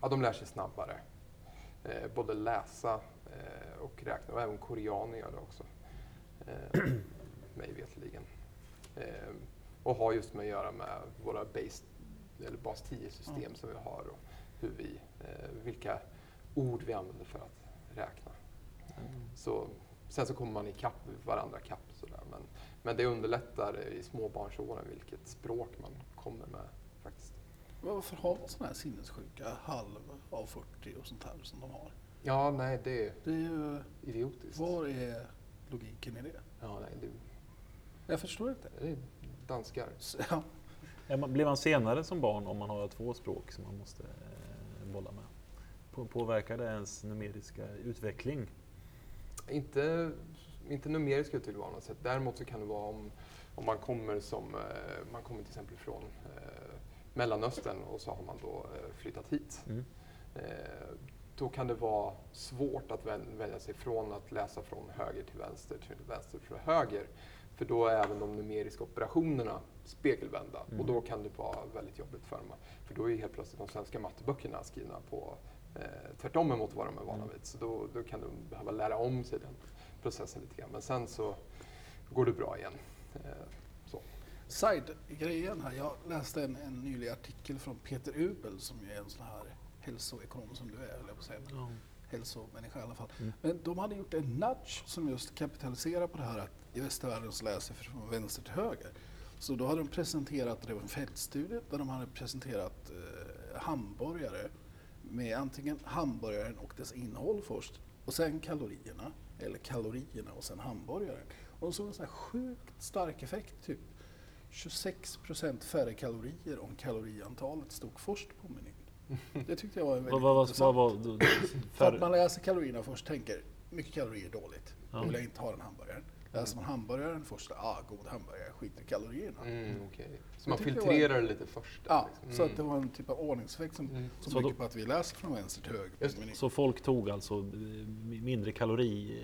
Ja, de lär sig snabbare. Eh, både läsa eh, och räkna. Och även koreaner gör det också. Eh, mig veterligen. Eh, och har just med att göra med våra base, eller bas 10-system Mm. som vi har och hur vi, eh, vilka ord vi använder för att räkna. Så, sen så kommer man ikapp varandra kapp sådär. Men, men det underlättar i småbarnsåren vilket språk man kommer med faktiskt. Varför har man sådana här sinnessjuka halv av 40 och sånt här som de har? Ja, nej, det är Det är ju, idiotiskt. var är logiken i det? Ja, nej, det, Jag förstår inte. det är danskar. Ja. Är man- Blir man senare som barn om man har två språk som man måste eh, bolla med? På- Påverkar det ens numeriska utveckling? Inte, inte numeriska utveckling på något sätt. Däremot så kan det vara om, om man kommer som, eh, man kommer till exempel från eh, Mellanöstern och så har man då eh, flyttat hit. Mm. Eh, då kan det vara svårt att väl- välja sig från att läsa från höger till vänster till vänster till höger. För då är även de numeriska operationerna spegelvända Mm. och då kan det vara väldigt jobbigt för dem. För då är helt plötsligt de svenska matteböckerna skrivna på eh, tvärtom emot vad de är vana Mm. vid. Så då, då kan de behöva lära om sig den processen lite grann. Men sen så går det bra igen. Eh, så. Side-grejen här. Jag läste en, en nylig artikel från Peter Ubel som ju är en sån här hälsoekonom som du är, höll jag säga. Men hälsomänniska i alla fall. Mm. Men de hade gjort en nudge som just kapitaliserar på det här att i västvärlden så läser vi från vänster till höger. Så då hade de presenterat, det var en fältstudie, där de hade presenterat eh, hamburgare med antingen hamburgaren och dess innehåll först och sen kalorierna, eller kalorierna och sen hamburgaren. Och de såg en sån här sjukt stark effekt, typ 26 procent färre kalorier om kaloriantalet stod först på menyn. Det tyckte jag var väldigt vad- intressant. vad För att man läser kalorierna först tänker, mycket kalorier är dåligt. Då vill jag inte ha den hamburgaren. Läser man hamburgaren först, ah, god hamburgare, skit i kalorierna. Mm, okej. Så man det var- filtrerar lite först? Ja, liksom. så Mm. att det var en typ av ordningseffekt som, Mm. som bygger på att vi läser från vänster till höger. Just så folk tog alltså eh, mindre kalori,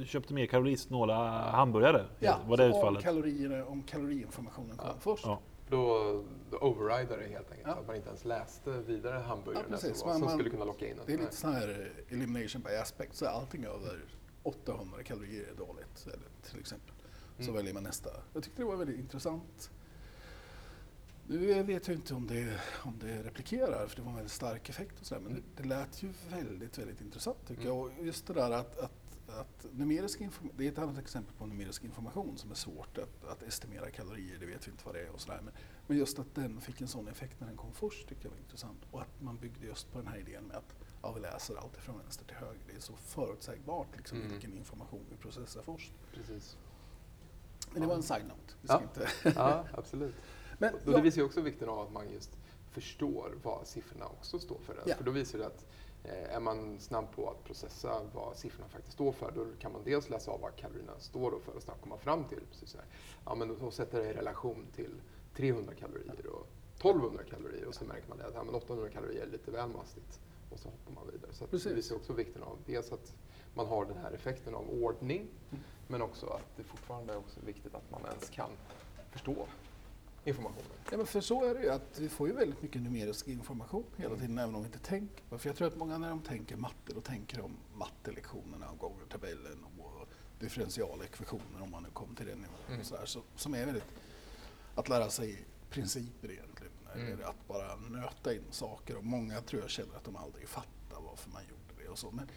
eh, köpte mer kalorisnåla hamburgare? Ja, var det så om, utfallet? kalorierna, om kaloriinformationen kom Ja. först. Ja. Då, då overrider det helt enkelt. Ja. Att man inte ens läste vidare hamburgaren Ja, precis. som, var, som man- skulle kunna locka in en. Det är lite sån här elimination by aspect, så allting över 800 kalorier är dåligt, eller, till exempel. Så Mm. väljer man nästa. Jag tyckte det var väldigt intressant. Nu vet jag inte om det, om det replikerar, för det var en väldigt stark effekt och sådär, men Mm. det, det lät ju väldigt, väldigt intressant tycker Mm. jag. Och just det där att, att, att numerisk information, det är ett annat exempel på numerisk information som är svårt att, att estimera kalorier, det vet vi inte vad det är och sådär. Men, men just att den fick en sån effekt när den kom först tycker jag var intressant. Och att man byggde just på den här idén med att ja, vi läser alltid från vänster till höger. Det är så förutsägbart liksom, Mm. vilken information vi processar först. Precis. Men det var en side-note. Ja. inte... Ja, absolut. Men, Och ja, Det visar ju också vikten av att man just förstår vad siffrorna också står för. Ja. För då visar det att eh, är man snabb på att processa vad siffrorna faktiskt står för, då kan man dels läsa av vad kalorierna står för och snabbt komma fram till. Precis här. Ja, men då sätter det i relation till 300 kalorier och 1200 kalorier och så märker man det att ja, men 800 kalorier är lite väl mastigt och så hoppar man vidare. Så det visar också vikten av dels att man har den här effekten av ordning, Mm. men också att det fortfarande är också viktigt att man ens kan förstå informationen. Ja, men för så är det ju att vi får ju väldigt mycket numerisk information hela Mm. tiden även om vi inte tänker på. För jag tror att många när de tänker matte, då tänker de mattelektionerna och gångertabellen och differentialekvationer om man nu kom till den nivån. Mm. Så, som är väldigt att lära sig principer egentligen. Mm. Eller att bara nöta in saker och många tror jag känner att de aldrig fattar varför man gjorde det och så. Men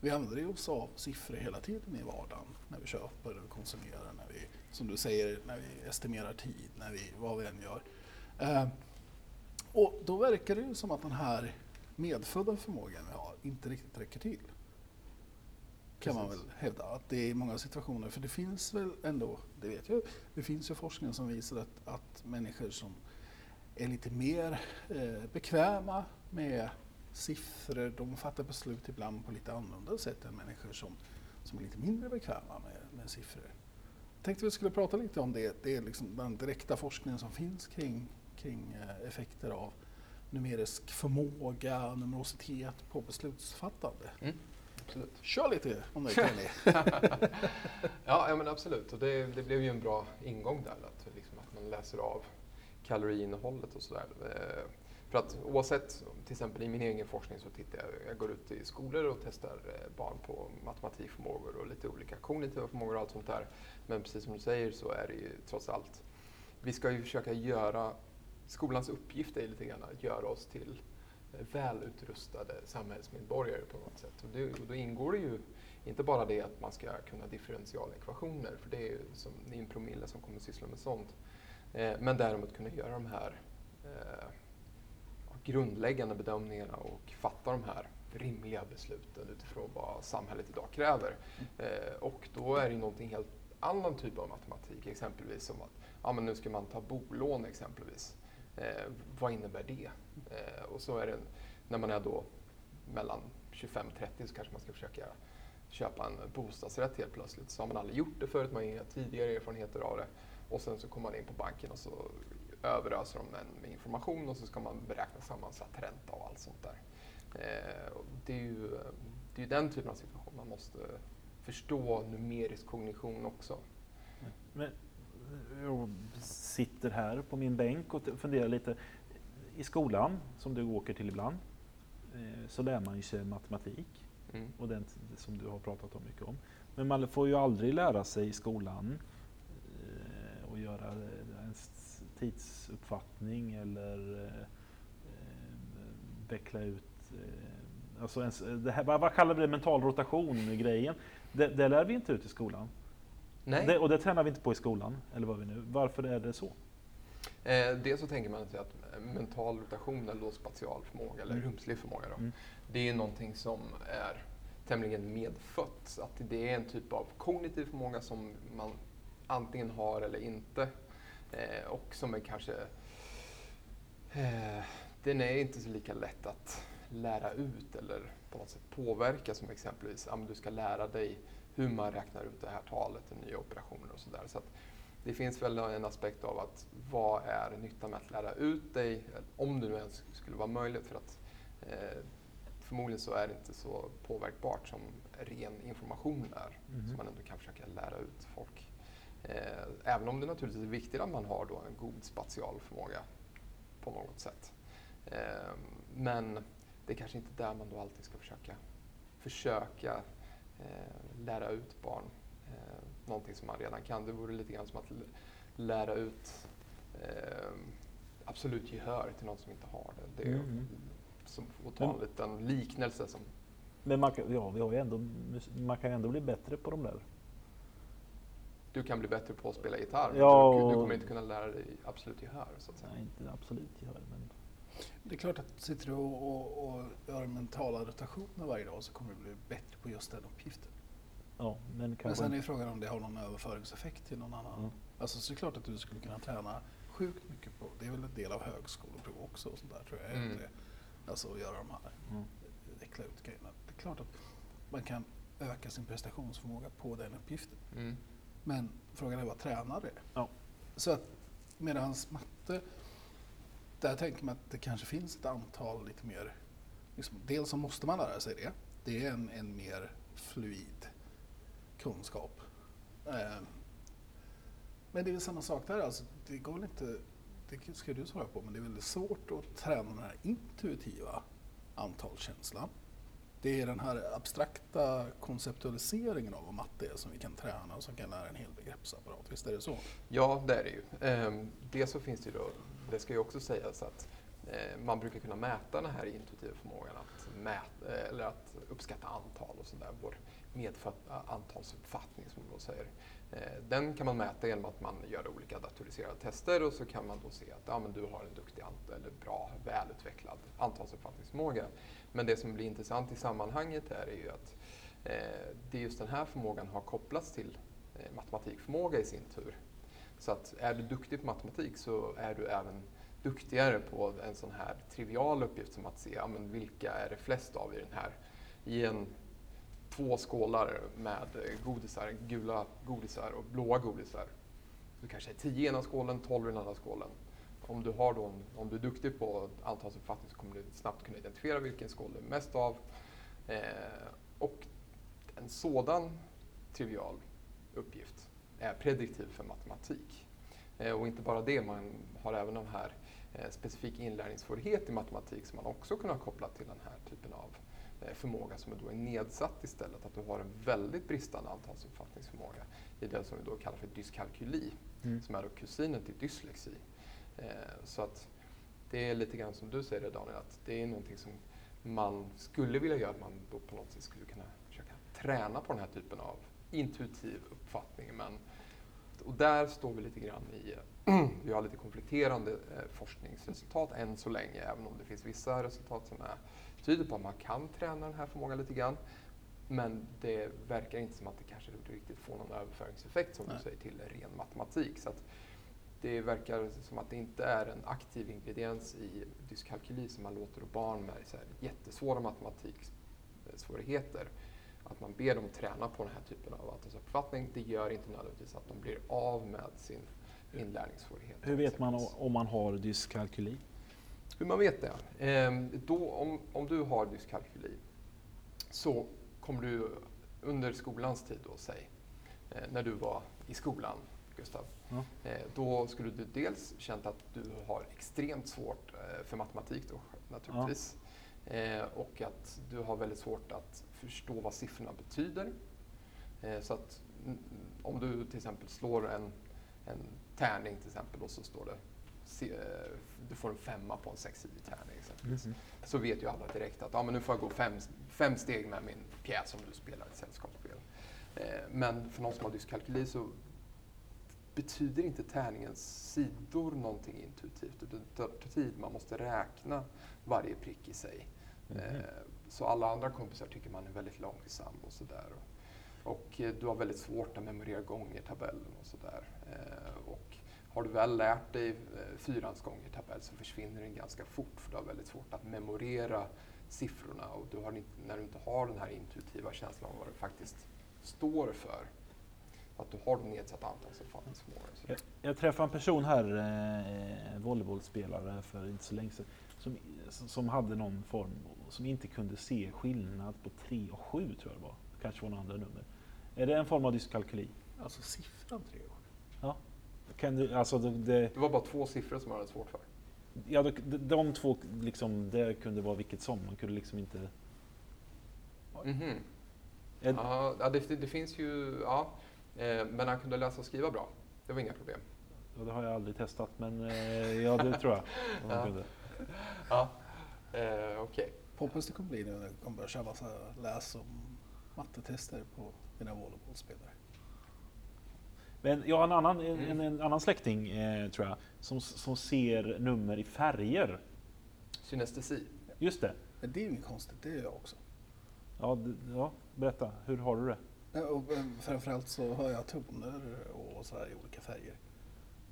vi använder oss av siffror hela tiden i vardagen när vi köper, vi konsumerar, när vi, som du säger, när vi estimerar tid, när vi, vad vi än gör. Eh, och då verkar det ju som att den här medfödda förmågan vi har inte riktigt räcker till. Kan man väl hävda. Att det är i många situationer, för det finns väl ändå, det vet jag, det finns ju forskning som visar att, att människor som är lite mer eh, bekväma med siffror, de fattar beslut ibland på lite annorlunda sätt än människor som, som är lite mindre bekväma med, med siffror. Jag tänkte vi skulle prata lite om det. Det är liksom den direkta forskningen som finns kring, kring eh, effekter av numerisk förmåga, numerositet på beslutsfattande. Absolut. Kör lite om det Kenny. Ja, ja men absolut. Och det, det blev ju en bra ingång där, att, liksom, att man läser av kaloriinnehållet och sådär. Eh, för att oavsett, till exempel i min egen forskning så tittar jag, jag går ut i skolor och testar eh, barn på matematikförmågor och lite olika kognitiva förmågor och allt sånt där. Men precis som du säger så är det ju trots allt, vi ska ju försöka göra, skolans uppgift är lite grann att göra oss till eh, välutrustade samhällsmedborgare på något sätt. Och, det, och då ingår det ju inte bara det att man ska kunna differentialekvationer, för det är ju som, det är en promille som kommer att syssla med sånt. Eh, men däremot kunna göra de här eh, grundläggande bedömningarna och fatta de här rimliga besluten utifrån vad samhället idag kräver. Eh, och då är det någonting helt annan typ av matematik, exempelvis som att ja, men nu ska man ta bolån exempelvis. Eh, vad innebär det? Eh, och så är det när man är då mellan 25-30 så kanske man ska försöka köpa en bostadsrätt helt plötsligt. Så har man aldrig gjort det förut, man har inga tidigare erfarenheter av det. Och sen så kommer man in på banken och så överöser de en med information och så ska man beräkna sammansatt ränta och allt sånt där. Eh, det, är ju, det är den typen av situation man måste förstå numerisk kognition också. Men, jo, sitter här på min bänk och funderar lite. I skolan, som du åker till ibland, eh, så lär man ju sig matematik. Mm. Och den som du har pratat om mycket om. Men man får ju aldrig lära sig i skolan eh, att göra en tidsuppfattning eller eh, veckla ut eh, Alltså ens, det här, vad kallar vi det, mental rotation-grejen? Det, det lär vi inte ut i skolan. Nej. Det, och det tränar vi inte på i skolan, eller vad vi nu. Varför är det så? Eh, dels så tänker man sig att mental rotation eller då spatial förmåga, eller mm. rumslig förmåga, då, mm. det är någonting som är tämligen medfött. Att det är en typ av kognitiv förmåga som man antingen har eller inte. Eh, och som är kanske... Eh, den är inte så lika lätt att lära ut eller på något sätt påverka som exempelvis att du ska lära dig hur man räknar ut det här talet, i nya operationer och sådär. Så det finns väl en aspekt av att vad är nyttan med att lära ut dig, om det nu ens skulle vara möjligt. För att eh, förmodligen så är det inte så påverkbart som ren information är, mm. som man ändå kan försöka lära ut folk. Eh, även om det naturligtvis är viktigt att man har då en god spatial förmåga på något sätt. Eh, men det är kanske inte där man då alltid ska försöka, försöka lära ut barn någonting som man redan kan. Det vore lite grann som att lära ut absolut gehör till någon som inte har det. Det är mm. som att ta en liten liknelse. Som men man, ja, vi har ändå, man kan ju ändå bli bättre på de där du kan bli bättre på att spela gitarr. Ja, du, du, kommer inte kunna lära dig absolut gehör. Så att säga. Nej, inte absolut gehör. Men... Det är klart att sitter du och, och, och gör mentala rotationer varje dag så kommer du bli bättre på just den uppgiften. Ja, men, men sen är frågan om det har någon överföringseffekt till någon annan. Mm. Alltså så är det klart att du skulle kunna träna sjukt mycket på, det är väl en del av högskoleprov också och sånt där tror jag. Mm. Alltså att göra de här, mm. ut grejerna. Det är klart att man kan öka sin prestationsförmåga på den uppgiften. Mm. Men frågan är vad tränar det? Ja. Så att medans matte, där tänker man att det kanske finns ett antal lite mer, liksom, dels så måste man lära sig det. Det är en, en mer fluid kunskap. Eh, men det är väl samma sak där, alltså, det går väl inte, det ska du svara på, men det är väldigt svårt att träna den här intuitiva antalskänslan det är den här abstrakta konceptualiseringen av vad matte är som vi kan träna och som kan lära en hel begreppsapparat. Visst är det så? Ja, det är det ju. Ehm, dels så finns det ju då, det ska ju också sägas att eh, man brukar kunna mäta den här intuitiva förmågan att, mäta, eh, eller att uppskatta antal och sådär, vår eh, antalsuppfattning som man säger. Eh, den kan man mäta genom att man gör olika datoriserade tester och så kan man då se att ja, men du har en duktig eller bra, välutvecklad antalsuppfattningsförmåga. Men det som blir intressant i sammanhanget är ju att eh, det just den här förmågan har kopplats till eh, matematikförmåga i sin tur. Så att är du duktig på matematik så är du även duktigare på en sån här trivial uppgift som att se ja, men vilka är det flest av i den här. I en två skålar med godisar, gula godisar och blåa godisar. Så det kanske är 10 i ena skålen, 12 i den andra skålen. Om du, har då, om du är duktig på antalsuppfattning så kommer du snabbt kunna identifiera vilken skål det är mest av. Eh, och en sådan trivial uppgift är prediktiv för matematik. Eh, och inte bara det, man har även de här eh, specifik inlärningssvårighet i matematik som man också kunnat koppla till den här typen av eh, förmåga som då är nedsatt istället. Att du har en väldigt bristande antalsuppfattningsförmåga i det som vi då kallar för dyskalkyli, Mm. som är då kusinen till dyslexi. Så att det är lite grann som du säger Daniel, att det är någonting som man skulle vilja göra, att man då på något sätt skulle kunna försöka träna på den här typen av intuitiv uppfattning. Men, och där står vi lite grann i, vi har lite konflikterande eh, forskningsresultat än så länge, även om det finns vissa resultat som är, tyder på att man kan träna den här förmågan lite grann. Men det verkar inte som att det kanske riktigt får någon överföringseffekt som Nej. du säger till ren matematik. Så det verkar som att det inte är en aktiv ingrediens i dyskalkyli som man låter barn med så här jättesvåra matematiksvårigheter att man ber dem träna på den här typen av antalsuppfattning. Det gör inte nödvändigtvis att de blir av med sin inlärningssvårighet. Hur vet man om man har dyskalkyli? Hur man vet det? Ehm, då, om, om du har dyskalkyli så kommer du under skolans tid, då, säg, eh, när du var i skolan, Gustav, Ja. eh, då skulle du dels känt att du har extremt svårt eh, för matematik då, naturligtvis. Eh, och att du har väldigt svårt att förstå vad siffrorna betyder. Eh, så att mm, om du till exempel slår en, en tärning till exempel och så står det eh, du får en femma på en sexsidig tärning exempelvis. Mhm. Så vet ju alla direkt att ja, men nu får jag gå fem, fem steg med min pjäs om du spelar ett sällskapsspel. Eh, men för någon som har dyskalkyli så betyder inte tärningens sidor någonting intuitivt. Det tar tid, man måste räkna varje prick i sig. Mhm. Så alla andra kompisar tycker man är väldigt långsam och sådär. Och, och eh, du har väldigt svårt att memorera gångertabellen och sådär. Eh, Och har du väl lärt dig eh, fyrans gångertabell så försvinner den ganska fort för du har väldigt svårt att memorera siffrorna och du har inte, när du inte har den här intuitiva känslan av vad det faktiskt står för. Att du har då nedsatt som fanns. Jag, jag träffade en person här, eh, eh, volleybollspelare för inte så länge sedan, som, som hade någon form, som inte kunde se skillnad på 3 och 7 tror jag det var. Kanske var några andra nummer. Är det en form av dyskalkyli? Alltså siffran tre år. Ja. Kan du, alltså det, det, Det var bara två siffror som man hade svårt för. ja, de, de två, liksom, det kunde vara vilket som. Man kunde liksom inte... Mhm. Är, Ja, ja, det, det finns ju, ja. Eh, Men han kunde läsa och skriva bra. Det var inga problem. ja, det har jag aldrig testat, men eh, ja, det tror jag. Ja. kunde. Ja. Eh, Okej. Hoppas det kommer bli nu när det kommer börja köra massa läs och mattetester på mina volleybollspelare. Men jag har en annan, en, Mm. en, en annan släkting, eh, tror jag, som, som ser nummer i färger. Synestesi. Just det. Men det är ju inget konstigt, det är jag också. Ja, ja, berätta, hur har du det? Och eh, framförallt så hör jag toner och sådär i olika färger.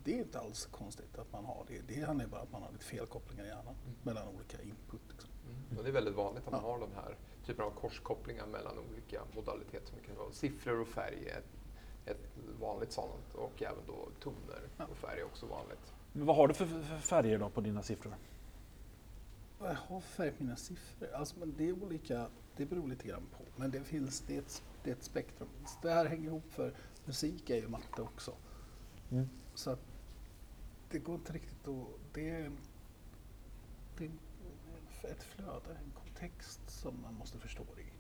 Det är inte alls konstigt att man har det. Det handlar bara om att man har lite felkopplingar i hjärnan Mm. mellan olika input. Liksom. Och det är väldigt vanligt att man Ja. har den här typen av korskopplingar mellan olika modaliteter som kan vara siffror och färg är ett, ett vanligt sådant och även då toner Ja. och färg är också vanligt. Men vad har du för, för färger då på dina siffror? Vad jag har färg på mina siffror? Alltså, men det är olika, det beror lite grann på. Men det finns, det är ett, det är ett spektrum. Så det här hänger ihop för musik är ju matte också. Mm. Så att det går inte riktigt att... Det det ett flöde, en kontext som man måste förstå det i.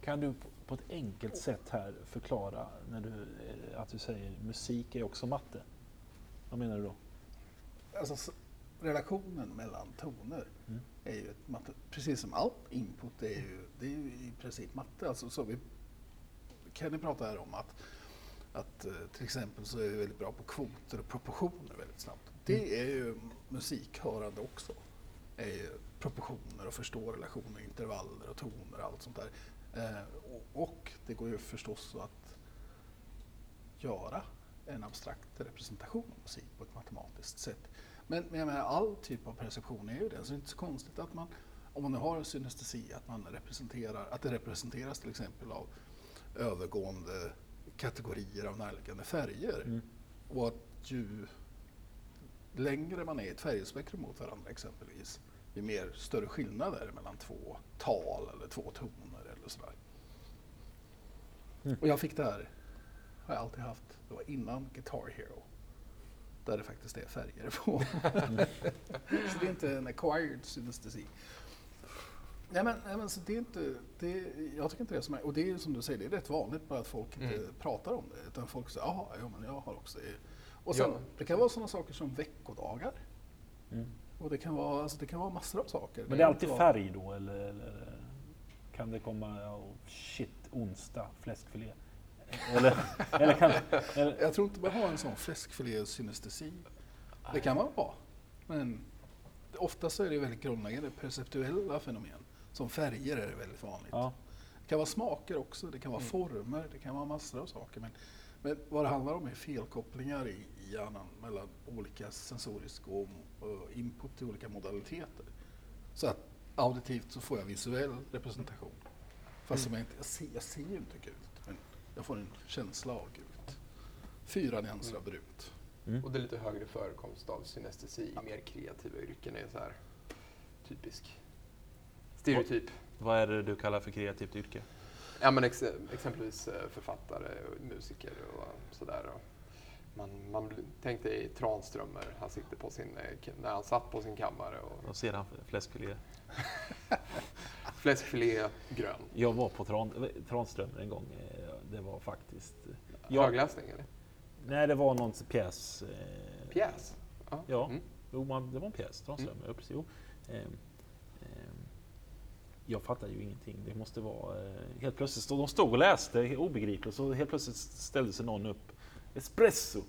Kan du på, ett enkelt sätt här förklara när du, eh, att du säger musik är också matte? Vad menar du då? Alltså, relationen mellan toner Mm. är ju ett matte, precis som allt input är ju, det är ju i princip matte. Alltså, så vi, Kenny pratar här om att, att eh, till exempel så är vi väldigt bra på kvoter och proportioner väldigt snabbt. Det är ju musikhörande också. är ju proportioner och förstå relationer, intervaller och toner och allt sånt där. Eh, och, det går ju förstås att göra en abstrakt representation av musik på ett matematiskt sätt. Men, men jag menar, all typ av perception är ju det, så det är inte så konstigt att man, om man nu har synestesi, att, man representerar, att det representeras till exempel av övergående kategorier av närliggande färger. Mm. Och att ju längre man är i ett färgspektrum mot varandra exempelvis, ju mer större skillnad är det mellan två tal eller två toner eller sådär. Mm. Och jag fick det här, har jag alltid haft, det var innan Guitar Hero. där det faktiskt är färger på. så det är inte en acquired synestesi. Nej men, nej men så det är inte, det, jag tycker inte det är som är, och det är som du säger, det är rätt vanligt bara att folk inte Mm. pratar om det. Utan folk säger, ja, jo men jag har också det. Och sen, Ja. det kan vara sådana saker som veckodagar. Mm. Och det kan vara, alltså det kan vara massor av saker. Men det är alltid färg då eller, eller kan det komma, oh, shit, onsdag, fläskfilé? Eller, eller kan, eller, Jag tror inte man har en sån fläskfilé synestesi. Det kan man ha. Men ofta så är det väldigt grundläggande perceptuella fenomen. Som färger är det väldigt vanligt. ja, Det kan vara smaker också, det kan vara former, det kan vara massor av saker. Men, men vad det handlar om är felkopplingar i, i hjärnan mellan olika sensoriska och, och input till olika modaliteter. Så att auditivt så får jag visuell representation. Fast som jag, inte, jag, ser, jag ser ju inte gult, men jag får en känsla av gult. Fyra nyanser av brunt. Och det är lite högre förekomst av synestesi i mer kreativa yrken. är så här typisk stereotyp. vad är det du kallar för kreativt yrke? Ja, men ex exempelvis eh, författare och musiker och sådär. Man, man bl- tänk dig Tranströmer, han sitter på sin, eh, när han satt på sin kammare och Och sedan fläskfilé. fläskfilé grön. Jag var på Tran, Tranströmer en gång. Eh, Det var faktiskt... Ja. Högläsning eller? Nej, det var någon pjäs. Pjäs? Ja. Mm. Jo, man, det var en pjäs. Tranströmer. Precis. Jo. Jag fattar ju ingenting. Det måste vara... Eh, helt plötsligt stod de stod och läste, obegripligt, så helt plötsligt ställde sig någon upp. Espresso!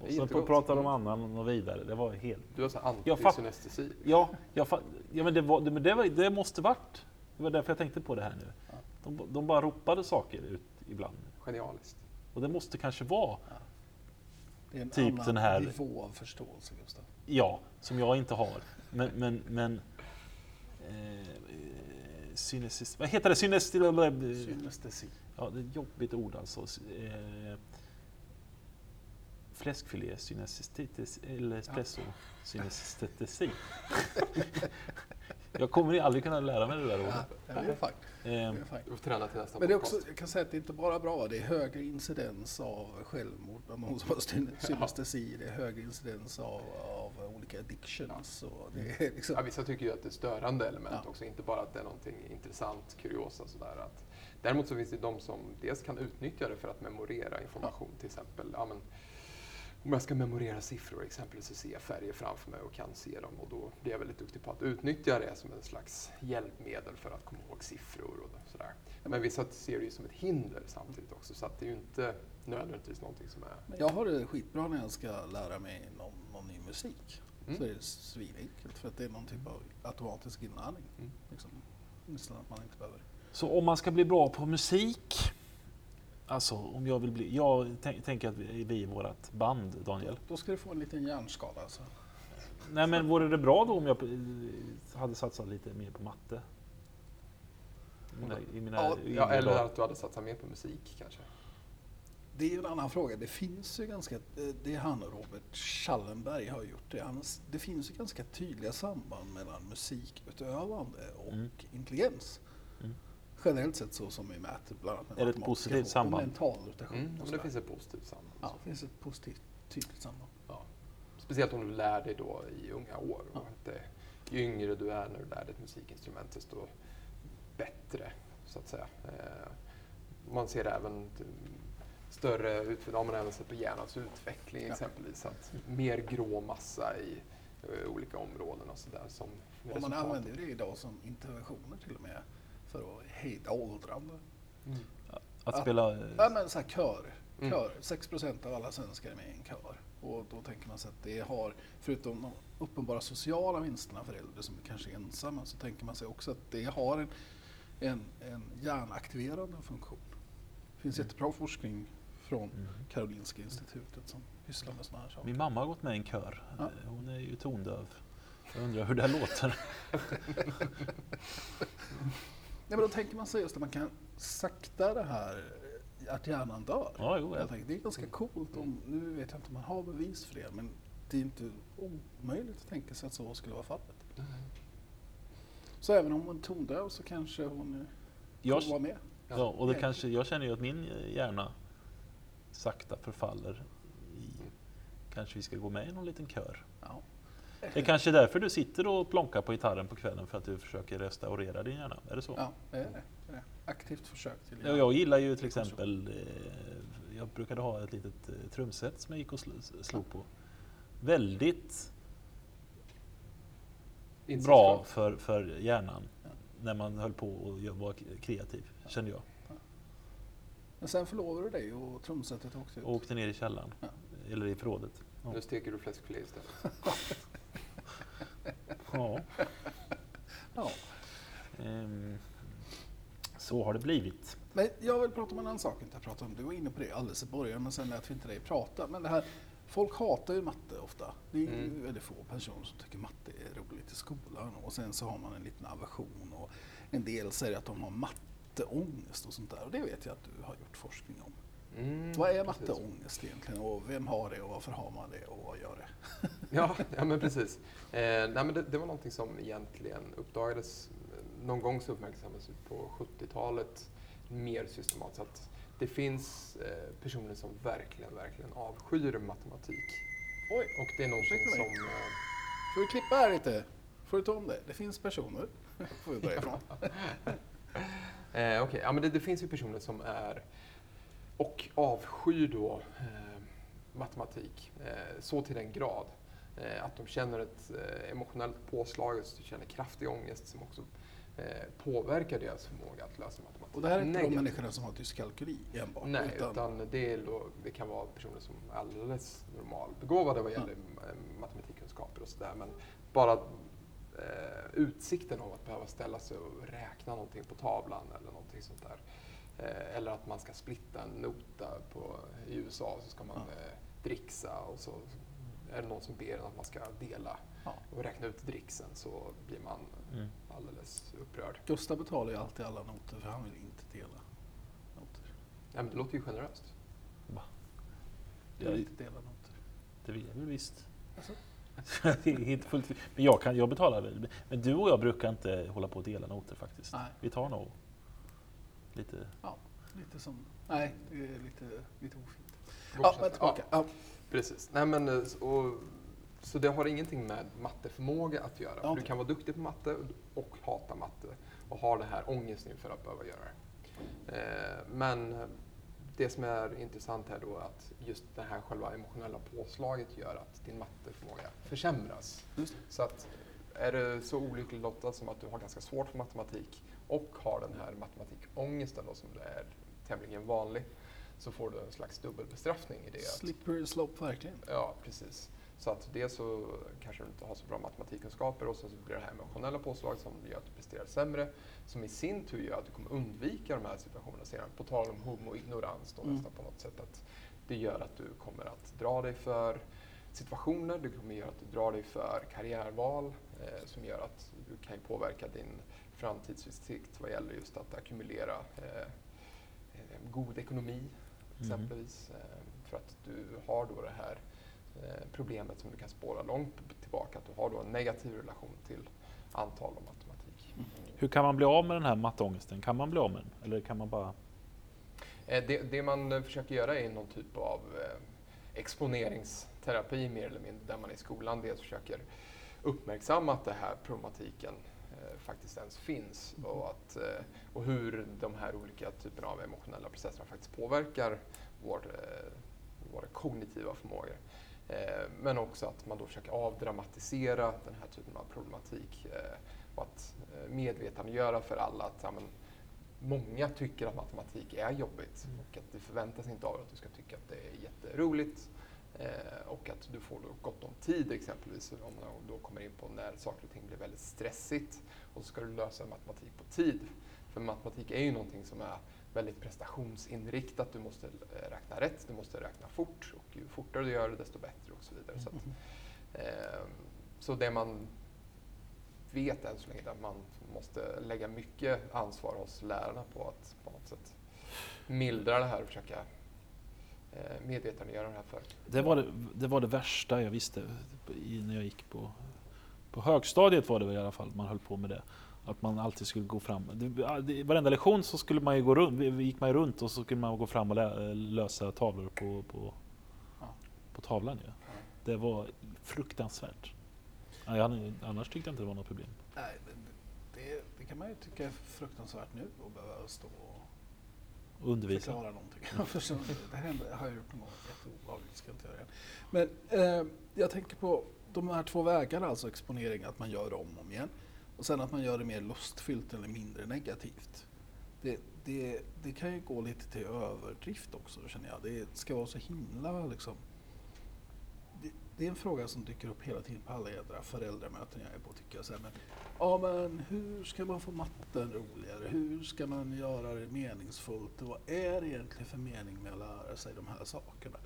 Och sen pratade de annan och vidare. Det var helt... Du har så Jag fatt- antisynestesi. Ja, jag fa- ja men, det, var, det, men det, var, det måste varit. Det var därför jag tänkte på det här nu. Ja. De, de bara ropade saker ut ibland. Genialiskt. Och det måste kanske vara, Det är en Typ annan den här- nivå av förståelse, Gustav. ja, som jag inte har. Men, men, men eh, synesis, vad heter det? Synesti, Synestesi. ja, det är ett jobbigt ord alltså. Eh, fläskfilé, synestetitis, eller espresso, synestesi. jag kommer aldrig kunna lära mig det där ordet. Det Eh, är får träna till nästa Men det är också, jag kan säga att det är inte bara bra, det är högre incidens av självmord bland de som har syn- synestesi, det är högre incidens av, av olika addictions. Och det är liksom, Ja, vissa tycker ju att det är störande element Ja. också, inte bara att det är någonting intressant, kuriosa sådär. Att, däremot så finns det de som dels kan utnyttja det för att memorera information, till exempel. Ja, men, om jag ska memorera siffror exempelvis så ser jag färger framför mig och kan se dem och då blir jag väldigt duktig på att utnyttja det som en slags hjälpmedel för att komma ihåg siffror och sådär. Men vissa ser det ju som ett hinder samtidigt också så att det är ju inte nödvändigtvis någonting som är... Jag har det skitbra när jag ska lära mig någon, någon ny musik. Mm. Så är det svinenkelt för att det är någon typ av automatisk inlärning. Mm. Liksom, nästan att man inte behöver. Så om man ska bli bra på musik, alltså om jag vill bli, jag tänk, tänker att vi vi i vårt band, Daniel. Då ska du få en liten hjärnskada. Alltså. Nej men vore det bra då om jag hade satsat lite mer på matte? I mina, mina Ja, eller dagar. att du hade satsat mer på musik kanske. Det är ju en annan fråga. Det finns ju ganska, det är han och Robert Schallenberg har gjort det. Han, det finns ju ganska tydliga samband mellan musikutövande och Mm. intelligens. Generellt sett så som vi mäter bland annat Är det ett positivt samband? mental rotation. Mm, det finns ett positivt samband. Ja, det finns ett positivt tydligt samband. Ja. Speciellt om du lär dig då i unga år. Ja. Och det, ju yngre du är när du lär dig ett musikinstrument desto bättre, så att säga. Eh, man ser även större utveckling, man även sett på hjärnans utveckling Ja. exempelvis. Att mer grå massa i eh, olika områden och sådär. Och man använder det idag som interventioner till och med för att hejda åldrande. Mm. Att Ja. spela... eh, Ja, men så här kör. Mm. kör. 6% av alla svenskar är med i en kör. Och då tänker man sig att det har, förutom de uppenbara sociala vinsterna för äldre som är kanske ensamma, så tänker man sig också att det har en, en, en hjärnaktiverande funktion. Det finns jättebra forskning från Mm. Karolinska institutet som pysslar med sådana här saker. Min mamma har gått med i en kör. Ja. Eh, Hon är ju tondöv. Jag undrar hur det här låter. Nej, men då tänker man sig just att man kan sakta det här att hjärnan dör. Ja, jo, Jag ja. tänker, det är ganska coolt. Om, nu vet jag inte om man har bevis för det, men det är inte omöjligt att tänka sig att så skulle vara fallet. Så även om hon är tondöv så kanske hon Jag, kommer vara med. ja, och det kanske, jag känner ju att min hjärna sakta förfaller i kanske vi ska gå med i någon liten kör. Det är kanske därför du sitter och plonkar på gitarren på kvällen för att du försöker restaurera din hjärna. Är det så? Ja, det är det. det är det. Aktivt försök till Ja, jag gillar ju till exempel, eh, jag brukade ha ett litet eh, trumset som jag gick och sl- slog på. Väldigt bra för, för hjärnan när man höll på och var kreativ, kände jag. Men sen förlovade du dig och trumsetet åkte ut. Och åkte ner i källaren, Ja. eller i förrådet. Ja. Nu steker du fläskfilé istället. Ja. Ja. Ehm, så har det blivit. Men jag vill prata om en annan sak inte jag pratade om. Du var inne på det alldeles i början men sen lät vi inte dig prata. Men det här, folk hatar ju matte ofta. Det är ju Mm. väldigt få personer som tycker matte är roligt i skolan. Och sen så har man en liten aversion och en del säger att de har matteångest och sånt där. Och det vet jag att du har gjort forskning om. Mm, Vad är matteångest egentligen och vem har det och varför har man det och vad gör det? Ja, ja men precis. Eh, nej, men det, det var någonting som egentligen uppdagades, eh, någon gång så uppmärksammades på 70-talet mer systematiskt. Att det finns eh, personer som verkligen, verkligen avskyr matematik. Oj, Och det är någonting som... mig. Eh, får vi klippa här lite? Får du ta om det? Det finns personer. får vi börja ifrån. Eh, Okej, ja, men det, det finns ju personer som är och avskyr då eh, matematik eh, så till den grad eh, att de känner ett eh, emotionellt påslag, de känner kraftig ångest som också eh, påverkar deras förmåga att lösa matematik. Och det här är inte de människorna som har dyskalkyli enbart. Nej, utan, det, är, då- det kan vara personer som är alldeles normalbegåvade vad gäller eh, matematikkunskaper och sådär. Men bara utsikten av att behöva ställa sig och räkna någonting på tavlan eller någonting sånt där. Eh, eller att man ska splitta en nota på, i USA så ska man Ja. eh, dricksa och så är det någon som ber en att man ska dela Ja. och räkna ut dricksen så blir man Mm. alldeles upprörd. Gustav betalar ju alltid alla noter för han vill inte dela noter. Ja, men det låter ju generöst. Va? Jag vill inte dela noter. det vill jag väl visst. Alltså? Det är inte fullt, men jag, kan, jag betalar väl. Men du och jag brukar inte hålla på att dela noter faktiskt. Nej. Vi tar nog lite... Ja, lite som... Nej, det är lite, lite ofint. Ja, men tillbaka. Ja. Precis. Nej, men, eh, och, så det har ingenting med matteförmåga att göra. Ja. För du kan vara duktig på matte och hata matte och ha det här ångesten inför att behöva göra det. Eh, men det som är intressant här då är att just det här själva emotionella påslaget gör att din matteförmåga försämras. Så att är du så olycklig lottad som att du har ganska svårt för matematik och har den här matematikångesten då som är tämligen vanlig så får du en slags dubbelbestraffning i det. Slippery slope verkligen. Ja, precis. Så att dels så kanske du inte har så bra matematikkunskaper och sen så blir det här emotionella påslag som gör att du presterar sämre. Som i sin tur gör att du kommer undvika de här situationerna senare. På tal om homoignorans då Mm. nästan på något sätt. Att det gör att du kommer att dra dig för situationer, det kommer göra att du drar dig för karriärval eh, som gör att du kan påverka din framtidsutsikt vad gäller just att ackumulera eh, god ekonomi exempelvis. Eh, för att du har då det här eh, problemet som du kan spåra långt tillbaka, att du har då en negativ relation till antal och matematik. Hur kan man bli av med den här matteångesten? Kan man bli av med den? Eller kan man bara... Eh, Det, det man försöker göra är någon typ av exponeringsterapi mer eller mindre, där man i skolan dels försöker uppmärksamma att den här problematiken faktiskt ens finns och, att, eh, och hur de här olika typerna av emotionella processerna faktiskt påverkar vår, eh, våra kognitiva förmågor. Eh, men också att man då försöker avdramatisera den här typen av problematik eh, och att eh, medvetandegöra för alla att ja, men, många tycker att matematik är jobbigt Mm. och att det förväntas inte av att du ska tycka att det är jätteroligt. Eh, och att du får då gott om tid exempelvis om man då kommer in på när saker och ting blir väldigt stressigt och så ska du lösa matematik på tid. För matematik är ju någonting som är väldigt prestationsinriktat. Du måste eh, räkna rätt, du måste räkna fort och ju fortare du gör det desto bättre och så vidare. Så, att, eh, så det man vet än så länge är att man måste lägga mycket ansvar hos lärarna på att på något sätt mildra det här och försöka medvetandegöra det här för. Det var det, det var det värsta jag visste i, när jag gick på, på högstadiet var det väl i alla fall man höll på med det. Att man alltid skulle gå fram. Det, det, varenda lektion så skulle man ju gå runt, gick man runt och så skulle man gå fram och lä, lösa tavlor på, på, Ja. på tavlan. Ju. Det var fruktansvärt. Ja, jag Annars tyckte jag inte det var något problem. Nej, det, det, kan man ju tycka är fruktansvärt nu att behöva stå Och undervisa. förklara någonting. Jag det här har jag gjort någon gång, jätteobehagligt, ska inte göra igen. Men eh, jag tänker på de här två vägarna, alltså exponering, att man gör om och om igen. Och sen att man gör det mer lustfyllt eller mindre negativt. Det, det, det kan ju gå lite till överdrift också känner jag. Det ska vara så himla liksom. Det, är en fråga som dyker upp hela tiden på alla jädra föräldramöten jag är på tycker jag. Så här, men, ja men hur ska man få matten roligare? Hur ska man göra det meningsfullt? Och vad är det egentligen för mening med att lära sig de här sakerna?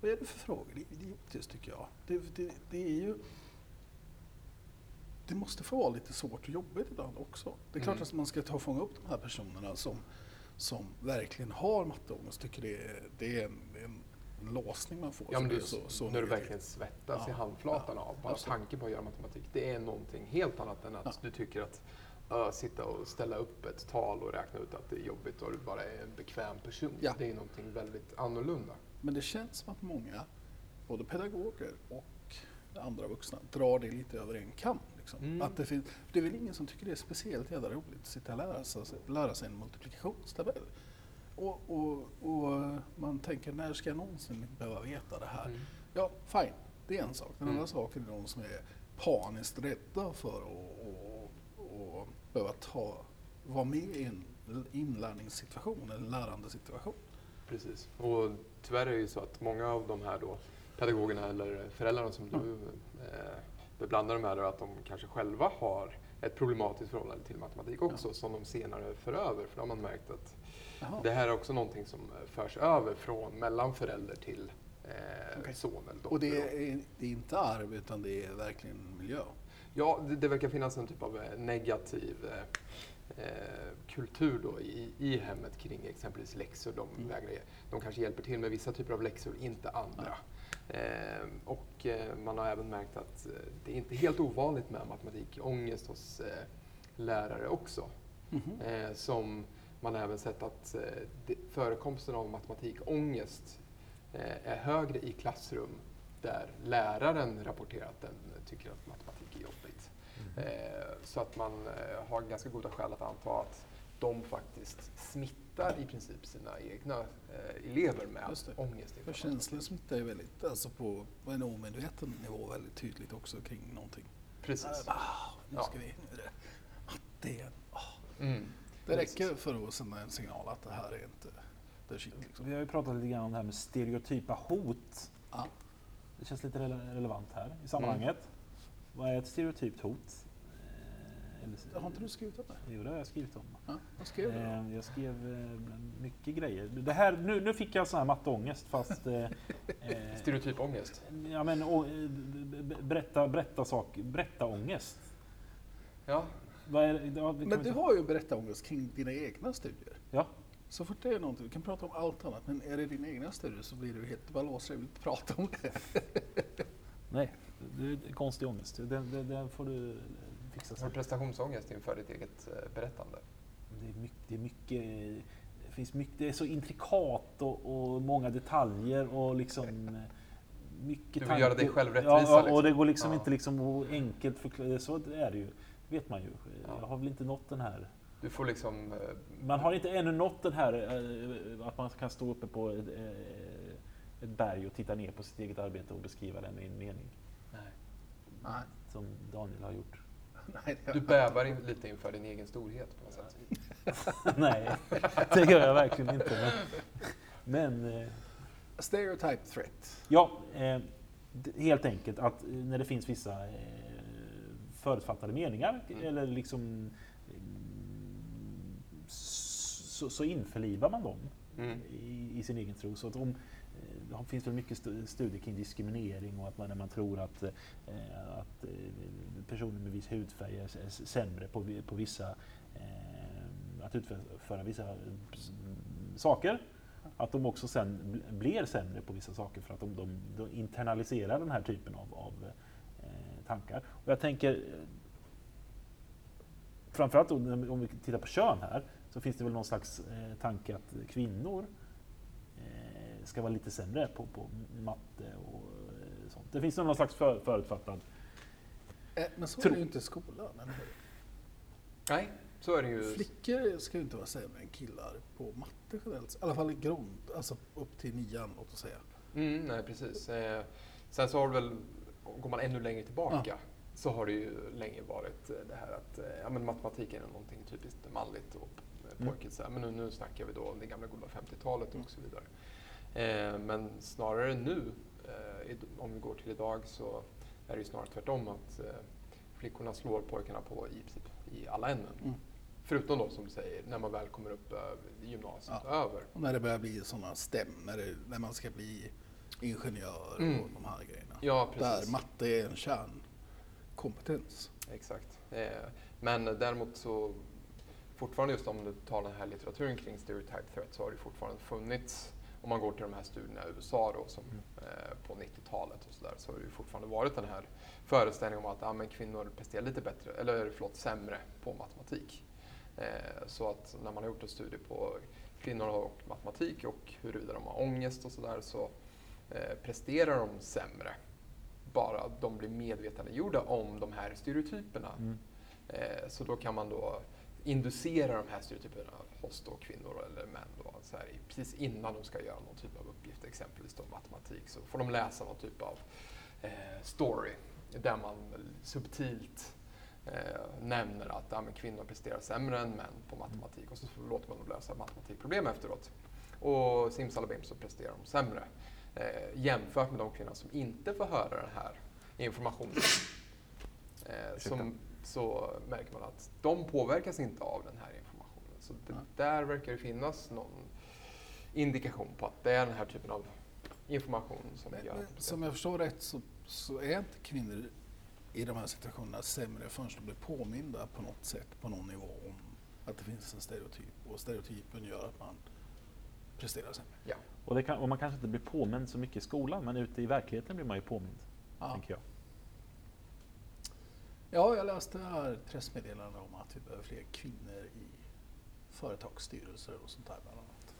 Vad är det för frågor? Det är idiotiskt tycker jag. Det, det, det är ju det måste få vara lite svårt och jobbigt ibland också. Det är klart Mm. att man ska ta och fånga upp de här personerna som, som verkligen har matteångest. Tycker det det är, en, det är en låsning man får. Ja, men det är så, så när du verkligen svettas Ja, i handflatan ja, av bara absolut. tanken på att göra matematik. Det är någonting helt annat än att Ja. du tycker att ö, sitta och ställa upp ett tal och räkna ut att det är jobbigt och du bara är en bekväm person. Ja. Det är någonting väldigt annorlunda. Men det känns som att många, både pedagoger och andra vuxna, drar det lite över en kam. Liksom. Mm. Att det, finns, det är väl ingen som tycker det är speciellt jävla roligt att sitta och lära sig, lära sig en multiplikationstabell. Och, och, och man tänker, när ska jag någonsin behöva veta det här? Mm. Ja, fine, det är en sak. Den Mm. andra saken är de som är paniskt rädda för att behöva ta, vara med i en inlärningssituation, en lärandesituation. Precis. Och tyvärr är det ju så att många av de här då pedagogerna eller föräldrarna som du eh, beblandar de här, då, att de kanske själva har ett problematiskt förhållande till matematik också som de senare för över. För då har man märkt att Jaha. det här är också någonting som förs över från mellan förälder till eh, Okej. son eller dotter. Och det är, det är inte arv utan det är verkligen miljö. Ja, det, det verkar finnas en typ av eh, negativ eh, eh, kultur då i, i hemmet kring exempelvis läxor. De, Mm. vägrar, de kanske hjälper till med vissa typer av läxor, inte andra. Eh, och man har även märkt att eh, det är inte helt ovanligt med matematikångest hos lärare också. Mhm. Eh, som man har även sett att eh, förekomsten av matematikångest eh, är högre i klassrum där läraren rapporterar att den tycker att matematik är jobbigt. Eh, så att man har ganska goda skäl att anta att de faktiskt smittar i princip sina egna elever med Just det. ångest. För känslan smittar ju väldigt, alltså på, på en omedveten nivå väldigt tydligt också kring någonting. Precis. Ah, nu Ja. ska vi, nu är det matte igen. Ah. Mm. Det räcker för att sända en signal att det här är inte the shit. Liksom. Vi har ju pratat lite grann om det här med stereotypa hot. Ja. Det känns lite rele- relevant här i sammanhanget. Vad är ett stereotypt hot? Eh, eller- Har inte du skrivit om det? Jo, det har jag skrivit om. Ja, vad skrev du då? Eh, Jag skrev eh, mycket grejer. Det här, nu, nu fick jag sån här matteångest fast... Eh, Stereotyp ångest. ja, men, å, berätta, berätta, sak, berätta ångest. Ja. Vad är, det- ja, Men du ta- har ju berättat kring dina egna studier. Ja. Så fort det är någonting, vi kan prata om allt annat, men är det dina egna studier så blir du helt, du bara låser dig, vill inte prata om det. Nej, det är konstig ångest. Den, den, den får du fixa Har sen. du prestationsångest inför ditt eget eh, berättande? Det är mycket, det är mycket, det finns mycket, det är så intrikat och, och många detaljer och liksom eh, mycket Du vill tanke- göra dig själv rättvisa, ja, och liksom. det går liksom Ja. inte liksom enkelt förklara, så är det ju. Vet man ju. Ja. Jag har väl inte nått den här Du får liksom... eh, Man har inte ännu nått den här eh, att man kan stå uppe på ett, eh, ett berg och titta ner på sitt eget arbete och beskriva det med en mening. Nej. Som Daniel har gjort. Nej, Du bävar in, lite inför din egen storhet på något sätt. Nej, det gör jag verkligen inte. Men, men eh, Stereotype threat. ja, eh, helt enkelt att när det finns vissa eh, förutfattade meningar Mm. eller liksom mm, så, så införlivar man dem Mm. i, i sin egen tro. Så att om, eh, det finns väl mycket stu- studier kring diskriminering och att man, när man tror att, eh, att eh, personer med viss hudfärg är sämre på, på vissa, eh, att utföra vissa s- saker. Att de också sen bl- blir sämre på vissa saker för att de, de, de internaliserar den här typen av, av tankar. Och jag tänker, framförallt om vi tittar på kön här, så finns det väl någon slags eh, tanke att kvinnor eh, ska vara lite sämre på, på matte och eh, sånt. Det finns någon slags för, förutfattad... Men så är det ju inte i skolan. eller hur? Nej, så är det ju. Flickor ska ju inte vara sämre än killar på matte generellt. I alla fall i grund, alltså upp till nian låt oss säga. Mm, nej, precis. Sen så har det väl, går man ännu längre tillbaka, så har det ju länge varit eh, det här att eh, ja, men matematiken är någonting typiskt manligt och eh, Mm. pojkigt. Här. Men nu, nu snackar vi då om det gamla goda 50-talet och så vidare. Eh, men snarare nu, eh, om vi går till idag, så är det ju snarare tvärtom att eh, flickorna slår pojkarna på i princip i alla ämnen. Mm. Förutom då som du säger, när man väl kommer upp över gymnasiet Ja. över. Och när det börjar bli sådana stäm, när, man ska bli ingenjör Mm. och de här grejerna. Ja, precis. Där matte är en kärnkompetens. Exakt. Eh, men däremot så fortfarande just om du tar den här litteraturen kring stereotype threat så har det fortfarande funnits, om man går till de här studierna i USA då, som eh, på 90-talet och sådär, så har det ju fortfarande varit den här föreställningen om att ja, men kvinnor presterar lite bättre, eller förlåt, sämre på matematik. Eh, så att när man har gjort en studie på kvinnor och matematik och huruvida de har ångest och sådär så eh, presterar de sämre bara de blir medvetandegjorda om de här stereotyperna. Mm. Eh, så då kan man då inducera de här stereotyperna hos då kvinnor eller män då, så här, precis innan de ska göra någon typ av uppgift, exempelvis då matematik, så får de läsa någon typ av eh, story där man subtilt eh, nämner att ja, kvinnor presterar sämre än män på matematik och så låter man dem lösa matematikproblem efteråt. Och simsalabim så presterar de sämre eh, jämfört med de kvinnor som inte får höra den här informationen. Eh, som, så märker man att de påverkas inte av den här informationen. Så det, Ja. där verkar det finnas någon indikation på att det är den här typen av information som Men, gör men, som jag förstår rätt så, så är inte kvinnor i de här situationerna sämre förrän de blir påminda på något sätt, på någon nivå om att det finns en stereotyp och stereotypen gör att man presterar sämre. Ja. Och, det kan, och man kanske inte blir påmind så mycket i skolan, men ute i verkligheten blir man ju påmind, Ja. tänker jag. Ja, jag läste här pressmeddelande om att vi behöver fler kvinnor i företagsstyrelser och sånt där bland annat.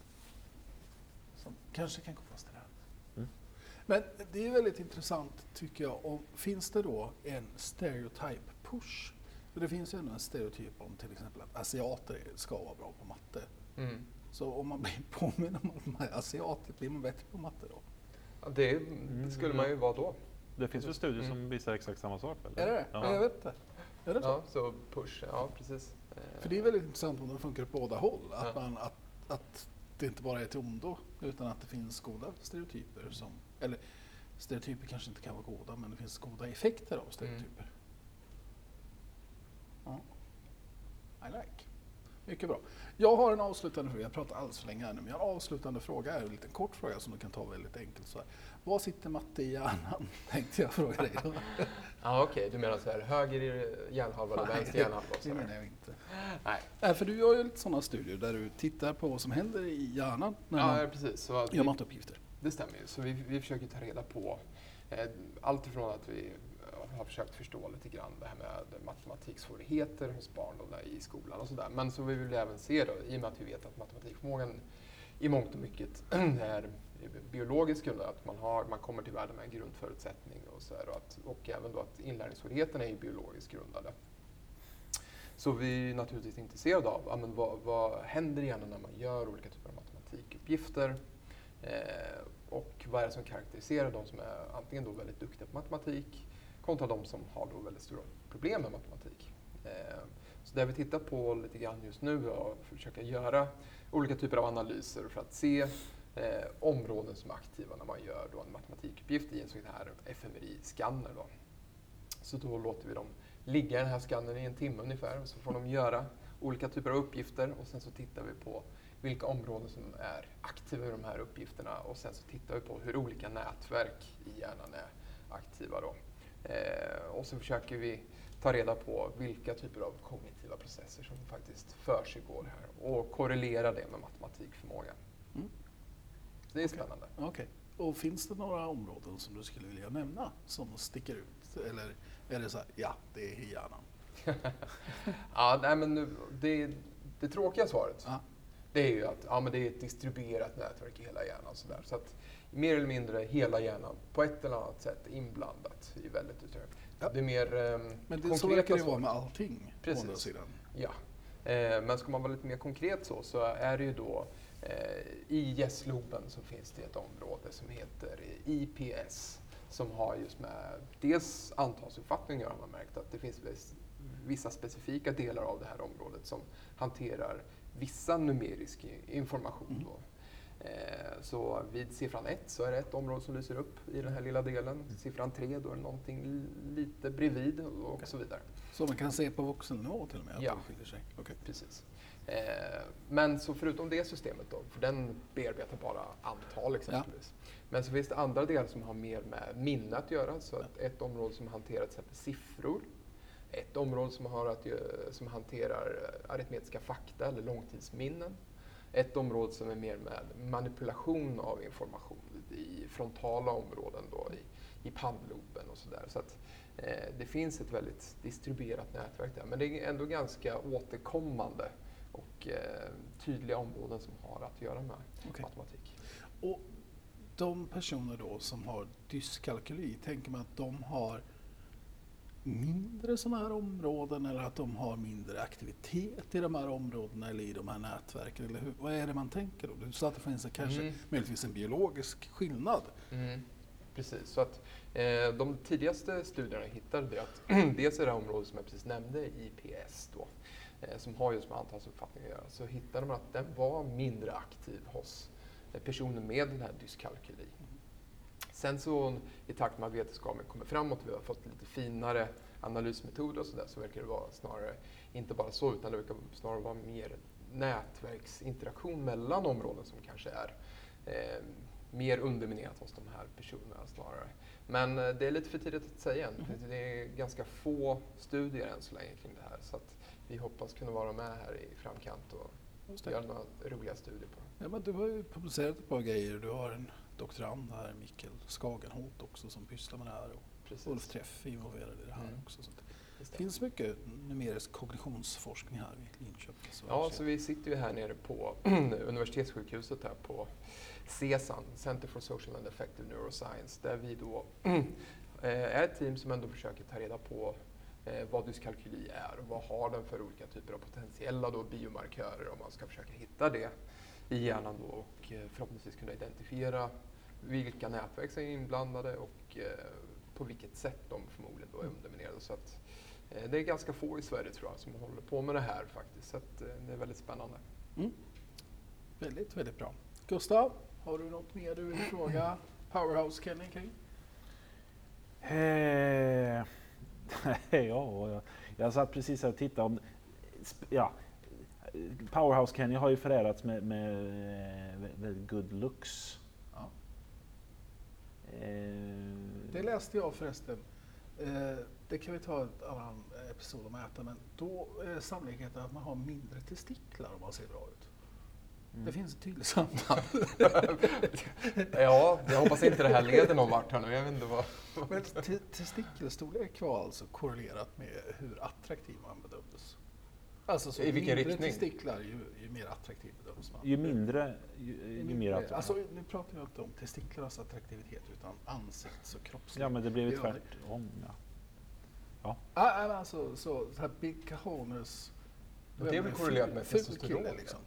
Som kanske kan kopplas till det här. Mm. Men det är väldigt intressant tycker jag. Om, finns det då en stereotype push? För det finns ju ändå en stereotyp om till exempel att asiater ska vara bra på matte. Mm. Så om man blir påminn om att man är asiat, blir man bättre på matte då? Ja, Det, det skulle man ju vara då. Det finns väl studier Mm. som visar exakt samma sak? Väl? Är det det? Ja. Jag vet inte. Är det så? Ja, så push, ja precis. Eh, För det är väldigt intressant om det funkar åt båda håll. Att, Ja. man, att, att det inte bara är till ondo utan att det finns goda stereotyper. Som, eller stereotyper kanske inte kan vara goda men det finns goda effekter av stereotyper. Ja. I like. Mycket bra. Jag har en avslutande fråga. Jag pratar alldeles för länge här nu. Men jag har en avslutande fråga. En liten kort fråga som du kan ta väldigt enkelt. Så här. Vad sitter matte i hjärnan? Tänkte jag fråga dig. Ja, okej, du menar så här höger hjärnhalva eller Nej, vänster hjärnhalva? och Det menar jag inte. Nej, Nej, för du gör ju lite sådana studier där du tittar på vad som händer i hjärnan när man ja, precis. Så gör vi, matteuppgifter. det stämmer ju. Så vi, vi försöker ta reda på eh, allt ifrån att vi har försökt förstå lite grann det här med matematiksvårigheter hos barn då där i skolan och sådär. Men så vi vill även se då, i och med att vi vet att matematikförmågan i mångt och mycket är biologiskt grundad, att man, har, man kommer till världen med en grundförutsättning och, så här, och, att, och även då att inlärningssvårigheterna är biologiskt grundade. Så vi är naturligtvis intresserade av ja, men vad, vad händer i hjärnan när man gör olika typer av matematikuppgifter eh, och vad är det som karaktäriserar de som är antingen då väldigt duktiga på matematik kontra de som har då väldigt stora problem med matematik. Eh, så det vi tittar på lite grann just nu är att försöka göra olika typer av analyser för att se eh, områden som är aktiva när man gör då en matematikuppgift i en sån här fMRI-skanner. Då. Så då låter vi dem ligga i den här skannern i en timme ungefär och så får de göra olika typer av uppgifter och sen så tittar vi på vilka områden som är aktiva i de här uppgifterna och sen så tittar vi på hur olika nätverk i hjärnan är aktiva. Då. Eh, och så försöker vi ta reda på vilka typer av kognitiva processer som faktiskt försiggår här och korrelera det med matematikförmåga. Mm. Det är spännande. Okej. Och finns det några områden som du skulle vilja nämna som sticker ut? Eller är det så här, ja, det är hjärnan? ja, nej, men nu, det, det tråkiga svaret Ja. det är ju att ja, men det är ett distribuerat nätverk i hela hjärnan. Så, där. så att mer eller mindre hela hjärnan på ett eller annat sätt inblandat i väldigt uttryck. Ja. Det är mer eh, Men det, så verkar det vara med allting på Precis. andra sidan. Ja. Eh, men ska man vara lite mer konkret så, så är det ju då eh, i gästloben så finns det ett område som heter IPS som har just med dels antalsuppfattning att göra. Man har märkt att det finns vis- vissa specifika delar av det här området som hanterar vissa numerisk information. Då. Eh, Så vid siffran 1 så är det ett område som lyser upp i den här lilla delen. Siffran 3 då är det någonting li- lite bredvid och så vidare. Så man kan se på vuxennivå till och med att Ja. skiljer sig? Okej. Precis. Eh, men så förutom det systemet då, för den bearbetar bara antal exempelvis. Men så finns det andra delar som har mer med minne att göra. Så att ett område som hanterar till exempel siffror. Ett område som, har att, som hanterar aritmetiska fakta eller långtidsminnen. Ett område som är mer med manipulation av information i frontala områden då, i, i pannloben och sådär. Så att eh, det finns ett väldigt distribuerat nätverk där. Men det är ändå ganska återkommande och eh, tydliga områden som har att göra med Okej. matematik. Och de personer då som har dyskalkyli, tänker man att de har mindre sådana här områden eller att de har mindre aktivitet i de här områdena eller i de här nätverken? Eller hur, vad är det man tänker då? Du sa att det finns en, kanske Mm. möjligtvis en biologisk skillnad. Mm. Precis, så att eh, de tidigaste studierna hittade det att dels i det här området som jag precis nämnde, IPS då, eh, som har just med antalsuppfattning att göra, så hittade man att den var mindre aktiv hos eh, personer med den här dyskalkyli. Sen så i takt med att vetenskapen kommer framåt vi har fått lite finare analysmetoder och sådär så verkar det vara snarare inte bara så utan det verkar snarare vara mer nätverksinteraktion mellan områden som kanske är eh, mer underminerat hos de här personerna snarare. Men eh, det är lite för tidigt att säga än. Mhm. Det är ganska få studier än så länge kring det här så att vi hoppas kunna vara med här i framkant och göra några roliga studier på det. Ja, men du har ju publicerat ett par grejer. Du har en doktorand här, Mikael Skagenholt också, som pysslar med det här. Och Precis. Ulf Träff är involverad i det här Mm. också. Så det finns mycket numerisk kognitionsforskning här vid Linköping. Ja, så vi sitter ju här nere på universitetssjukhuset här på CESAN, Center for Social and Effective Neuroscience, där vi då eh, är ett team som ändå försöker ta reda på eh, vad dyskalkyli är och vad har den för olika typer av potentiella då biomarkörer om man ska försöka hitta det i hjärnan då och eh, förhoppningsvis kunna identifiera vilka nätverk som är inblandade och eh, på vilket sätt de förmodligen då är underminerade. Så att, eh, det är ganska få i Sverige tror jag som håller på med det här faktiskt, så att, eh, det är väldigt spännande. Mm. Väldigt, väldigt bra. Gustav, har du något mer du vill fråga Powerhouse Kenny kring? Eh, ja, jag, jag satt precis här och tittade om... Ja, Powerhouse Kenny har ju förärats med, med väldigt good looks. Eh, Det läste jag förresten. Eh, det kan vi ta ett annan episod om äta, men då är sannolikheten att man har mindre testiklar om man ser bra ut. Mm. Det finns ett tydligt samband. Ja, jag hoppas inte det här leder någon vart här nu. Jag vet inte vad... Men te- testikelstorlek var alltså korrelerat med hur attraktiv man bedömdes. Alltså så I vilken mindre riktning? testiklar ju, ju mer attraktiv bedöms man. Ju mindre, ju, ju mer att... Alltså nu pratar jag inte om testiklarnas attraktivitet utan ansikts och kroppsliv. ja, men det blir ju tvärtom. Ja. Ah, ah, alltså så, så här big cajones. Det är väl korrelerat med testosteron, ja. liksom.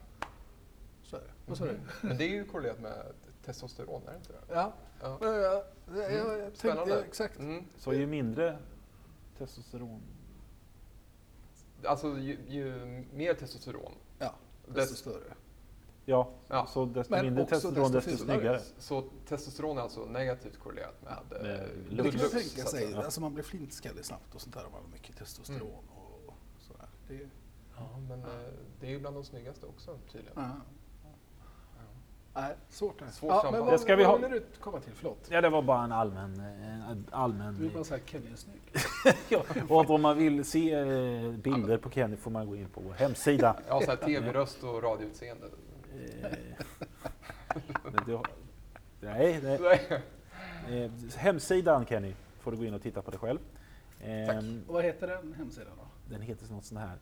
Så är det. Sa du? Men det är ju korrelerat med testosteron, är det inte det? Ja, Ja. ja, ja, jag, jag Mm, tänkte spännande. exakt. Mm. Så ju mindre testosteron... Alltså ju, ju mer testosteron, Ja, desto större. Ja, Ja. så desto Men mindre också testosteron desto desto snyggare. så testosteron är alltså negativt korrelerat med, Ja, eh, med Det Lux, kan man tänka sig. säga. Alltså man blir flintskallig snabbt och sånt där om man har mycket testosteron Mm. och sådär. Det, Ja, men eh, det är ju bland de snyggaste också tydligen. ja. Nej, svårt det här. Svårt ja, men vad, Det ska vi vad ha- ville du komma till? Förlåt. Ja, det var bara en allmän... En Du vill allmän bara säga Kenny är snygg. ja, och att om man vill se eh, bilder på Kenny får man gå in på vår hemsida. Ja, så här tv-röst och radioutseende. Eh, har- nej, det, Nej. eh, hemsidan Kenny får du gå in och titta på det själv. Eh, Och vad heter den hemsidan då? Den heter något sånt här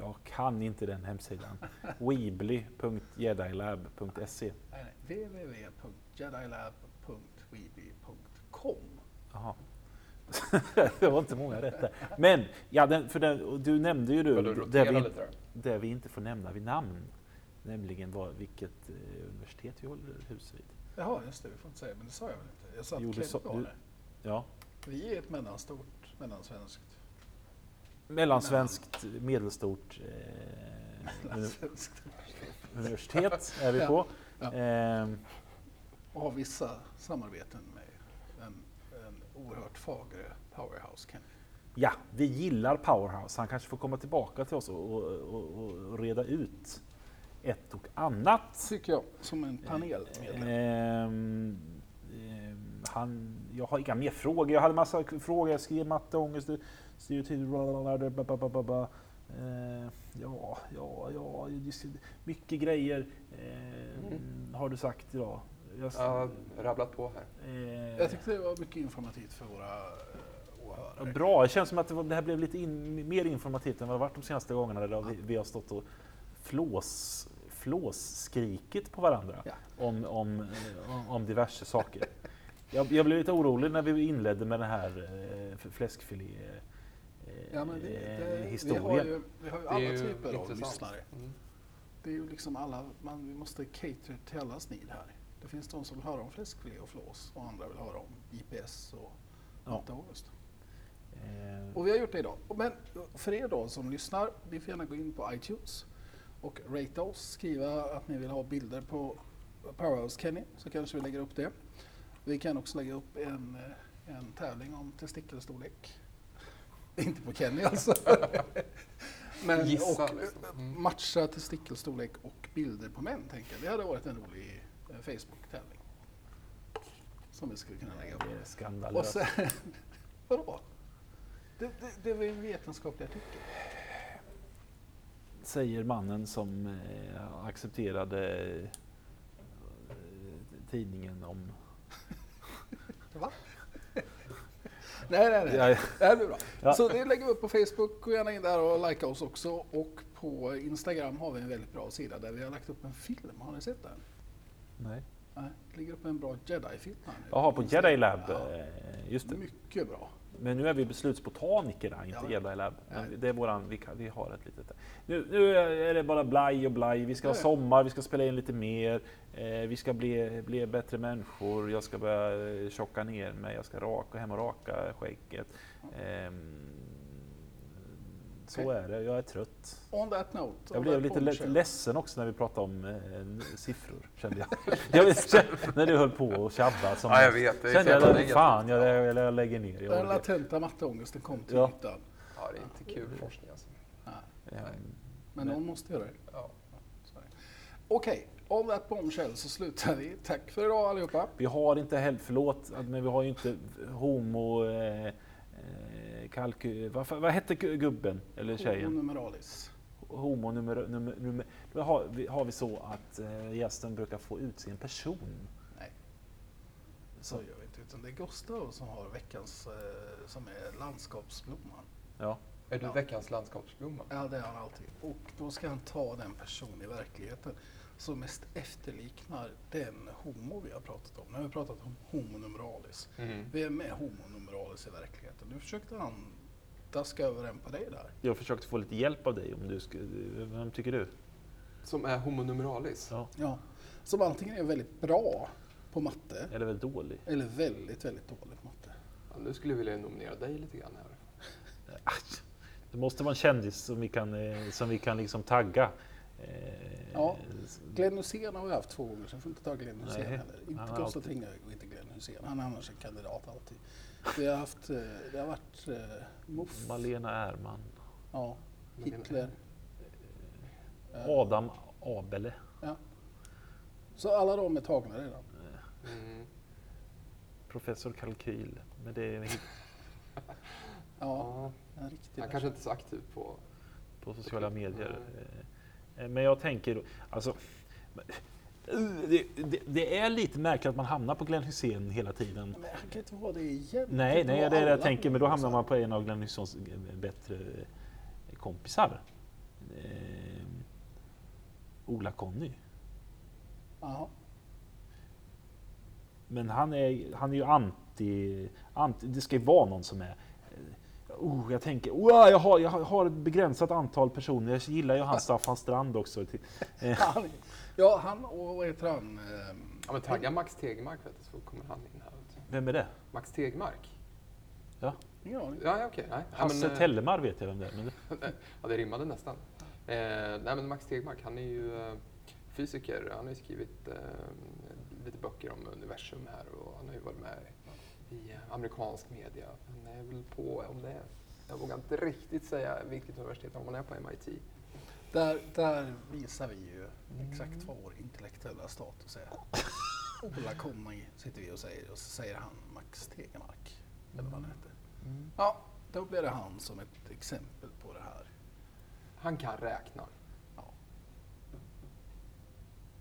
Jag kan inte den hemsidan. Weebly.jedilab.se www.jedilab.weeby.com Jaha. det var inte många rätt där. Men, ja, den, för den, du nämnde ju du det vi, det vi inte får nämna vid namn. Nämligen vad, vilket eh, universitet vi håller hus vid. Jaha, just det, vi får inte säga, men det sa jag väl inte? Jag sa Jo, att du sa- Kent var du- det. Ja. Vi är ett mellanstort, mellansvenskt. Mellansvenskt, medelstort eh, mellansvenskt. universitet är vi på. Ja. Ehm, Och har vissa samarbeten med en, en oerhört fager powerhouse Kenny. ja, vi gillar Powerhouse. Han kanske får komma tillbaka till oss och, och, och, reda ut ett och annat. Tycker jag, som en panelmedlem. Ehm, ehm, han, jag har inga mer frågor. Jag hade massa frågor. Jag skrev matte, ångest, stereotyp, blablabla, babababa. Ehm, ja, ja, ja, mycket grejer ehm, har du sagt idag. Jag, har rabblat på här. ehm, Jag tyckte det var mycket informativt för våra eh, åhörare. Bra, det känns som att det, var, det här blev lite in, mer informativt än vad det varit de senaste gångerna där vi, vi har stått och flås, flåsskrikit på varandra Ja. om, om, eh, om diverse saker. Jag, jag blev lite orolig när vi inledde med den här eh, fläskfilé eh, Ja, men det, det, vi, har ju, vi har ju alla typer av lyssnare. Mm. Det är ju liksom alla, man, vi måste cater till allas need här. Det finns de som vill höra om fläskfilé och flås och andra vill höra om GPS och Ja. August. Eh, Och vi har gjort det idag. Men för er då som lyssnar, ni får gärna gå in på iTunes och rate oss, skriva att ni vill ha bilder på Powerhouse Kenny, så kanske vi lägger upp det. Vi kan också lägga upp en, eh, en tävling om testikelstorlek. Inte på Kenny alltså. Men Gissa, och liksom. Mm. matcha testikelstorlek och bilder på män, tänker jag. Det hade varit en rolig eh, Facebook-tävling. Som vi skulle kunna lägga det är Och skandalöst. sen, vadå? Det, det, det är väl en vetenskaplig artikel? Säger mannen som eh, accepterade eh, tidningen om... Va? Nej, nej, nej. Det här blir bra. Ja. Så det lägger vi upp på Facebook. Gå gärna in där och likea oss också. Och på Instagram har vi en väldigt bra sida där vi har lagt upp en film. Har ni sett den? nej. Nej, det ligger upp en bra Jedi-film här nu. Jaha, på Jedi Lab. Ja, eh, Just det. mycket bra. Men nu är vi beslutsbotanikerna, inte Ja. Jedi Lab. Det är våran, vi, kan, vi har ett litet... Nu, nu är det bara blaj och blaj. Vi ska ha sommar, vi ska spela in lite mer. Eh, vi ska bli, bli bättre människor. Jag ska börja eh, tjocka ner mig. Jag ska raka, hem och raka skägget. Ehm, så är det. Jag är trött. On that note. Jag blev lite le- ledsen också när vi pratade om eh, siffror, kände jag. jag vet, när du höll på och tjabba. Som Ja, jag vet. Det kände jag, negativt. fan, jag, jag, jag lägger ner. Jag Den latenta matteångesten kom till Ja. ytan. Ja, det är inte kul forskning alltså. Nej, Men Nej. någon måste göra det. Ja. Okej, on that bombshell så slutar vi. Tack för idag allihopa. Vi har inte heller, förlåt, men vi har ju inte homo... Eh, kalky, vad, vad hette gu- gubben eller Homo tjejen? numeralis. Homo nummer, nummer då har, vi, har vi så att eh, gästen brukar få utse en person. Nej, Så, gör vi inte. Utan det är Gustav som har veckans, eh, som är landskapsblomman. ja. Är du Ja. veckans landskapsblomma? Ja, det är han alltid. Och då ska han ta den person i verkligheten som mest efterliknar den homo vi har pratat om. Nu har vi pratat om homo numeralis. Mm. Vem är homo numeralis i verkligheten? Nu försökte han daska över en på dig där. Jag försökte få lite hjälp av dig. Om du skulle, vem tycker du? Som är homo numeralis? Ja. Ja. Som antingen är väldigt bra på matte Eller väl dålig? eller väldigt, väldigt dålig på matte. Ja, nu skulle jag vilja nominera dig lite grann här. Det måste vara en kändis som vi kan, eh, som vi kan liksom tagga. Eh, Ja. Glenn Hysén har vi haft två gånger, så jag får inte ta Glenn Hysén heller. Inte Gustav Tinghög och inte Glenn Hysén. Han är annars en kandidat alltid. Vi har haft, eh, det har varit eh, Muff, Malena Ärman. ja, Hitler. Eh, Adam Abele. Ja. Så alla de är tagna redan. Mm. Professor Kalkyl. Men det är Ja, Ja. en riktig Han kanske inte är så aktiv på... på sociala medier. Eh, Men jag tänker, då- alltså, eh, det, det, det är lite märkligt att man hamnar på Glenn Hysén hela tiden. Men han kan inte vara det igen. Nej, nej det är det jag tänker, men då hamnar man på en av Glenn Hyséns bättre kompisar. Eh, Ola-Conny. Ja. Men han är, han är ju anti, anti... Det ska ju vara någon som är... eh, Oh, jag tänker, oh, jag, har, jag har ett begränsat antal personer. Jag gillar ju han Staffan Strand också. Eh, Han, ja, han och vad heter han? Ehm, Ja, men tagga Max Tegmark vet du, så kommer han in här. Vem är det? Max Tegmark? Ja. Ja, ja okej. nej. Ja, Hasse men, eh, Tellemar vet jag vem det är. Men det, Ja, det rimmade nästan. Eh, nej, men Max Tegmark, han är ju eh, fysiker. Han har ju skrivit eh, lite böcker om universum här och han har ju varit med i amerikansk media. Han är väl på, om det är, jag vågar inte riktigt säga vilket universitet, om han är på MIT. Där, där visar vi ju exakt vad vår intellektuella status är. Ola Conny sitter vi och säger och så säger han Max Tegemark. Eller vad han heter. Ja, då blir det han som ett exempel på det här. Han kan räkna, Ja,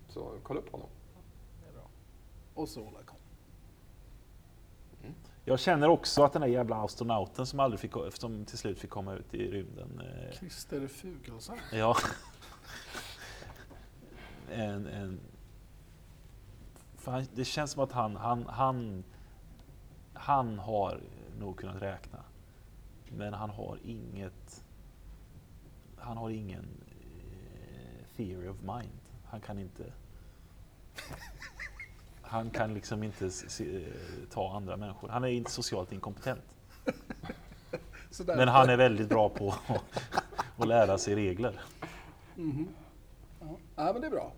så kolla upp honom. det är bra. Och så Ola Conny. Jag känner också att den där jävla astronauten som, aldrig fick, som till slut fick komma ut i rymden. Eh, Christer Fuglesang. ja. en, en, fan, det känns som att han, han, han, han har nog kunnat räkna. Men han har inget... Han har ingen eh, theory of mind. Han kan inte... Han kan liksom inte se, eh, ta andra människor. Han är inte socialt inkompetent. Men han är väldigt bra på att, att lära sig regler. Mhm. Ja. ja, men det är bra.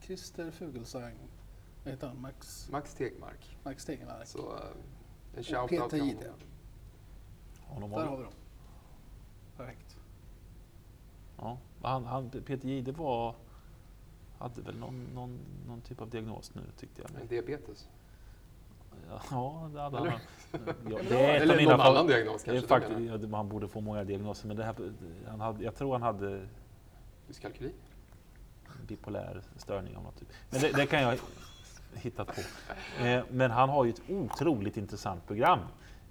Christer Fuglesang. Vad heter han? Max, Max Tegmark. Max Tegemark. Så eh, en Och shout-out Peter till Jihde. Där har vi dem. Perfekt. Ja, han, han, Peter Jihde var... Hade väl någon, någon, någon typ av diagnos nu tyckte jag. Men diabetes. ja, det hade Eller? han. Ja, det är Eller någon annan diagnos det är kanske. faktiskt, Man borde få många diagnoser, men det här, han hade, jag tror han hade Dyskalkyli. bipolär störning av något typ. Men det, det kan jag hitta på. Eh, men han har ju ett otroligt intressant program,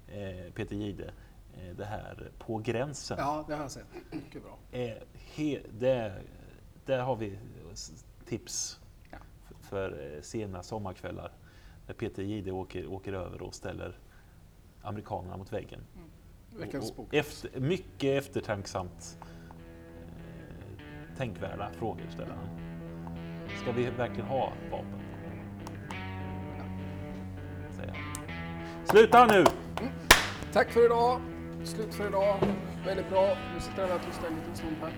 eh, Peter Jihde. Eh, det här På gränsen. Ja, det har jag sett. Mycket bra. Eh, he, där, där har vi tips Ja. för eh, sena sommarkvällar. När Peter Jihde åker, åker över och ställer amerikanerna mot väggen. Veckans Och- bok. efter, mycket eftertänksamt eh, tänkvärda frågor ställer han. Ska vi verkligen ha vapen? Säger han. Sluta nu! Tack för idag. Slut för idag. Väldigt bra. Nu sitter jag och tysta en liten stund här.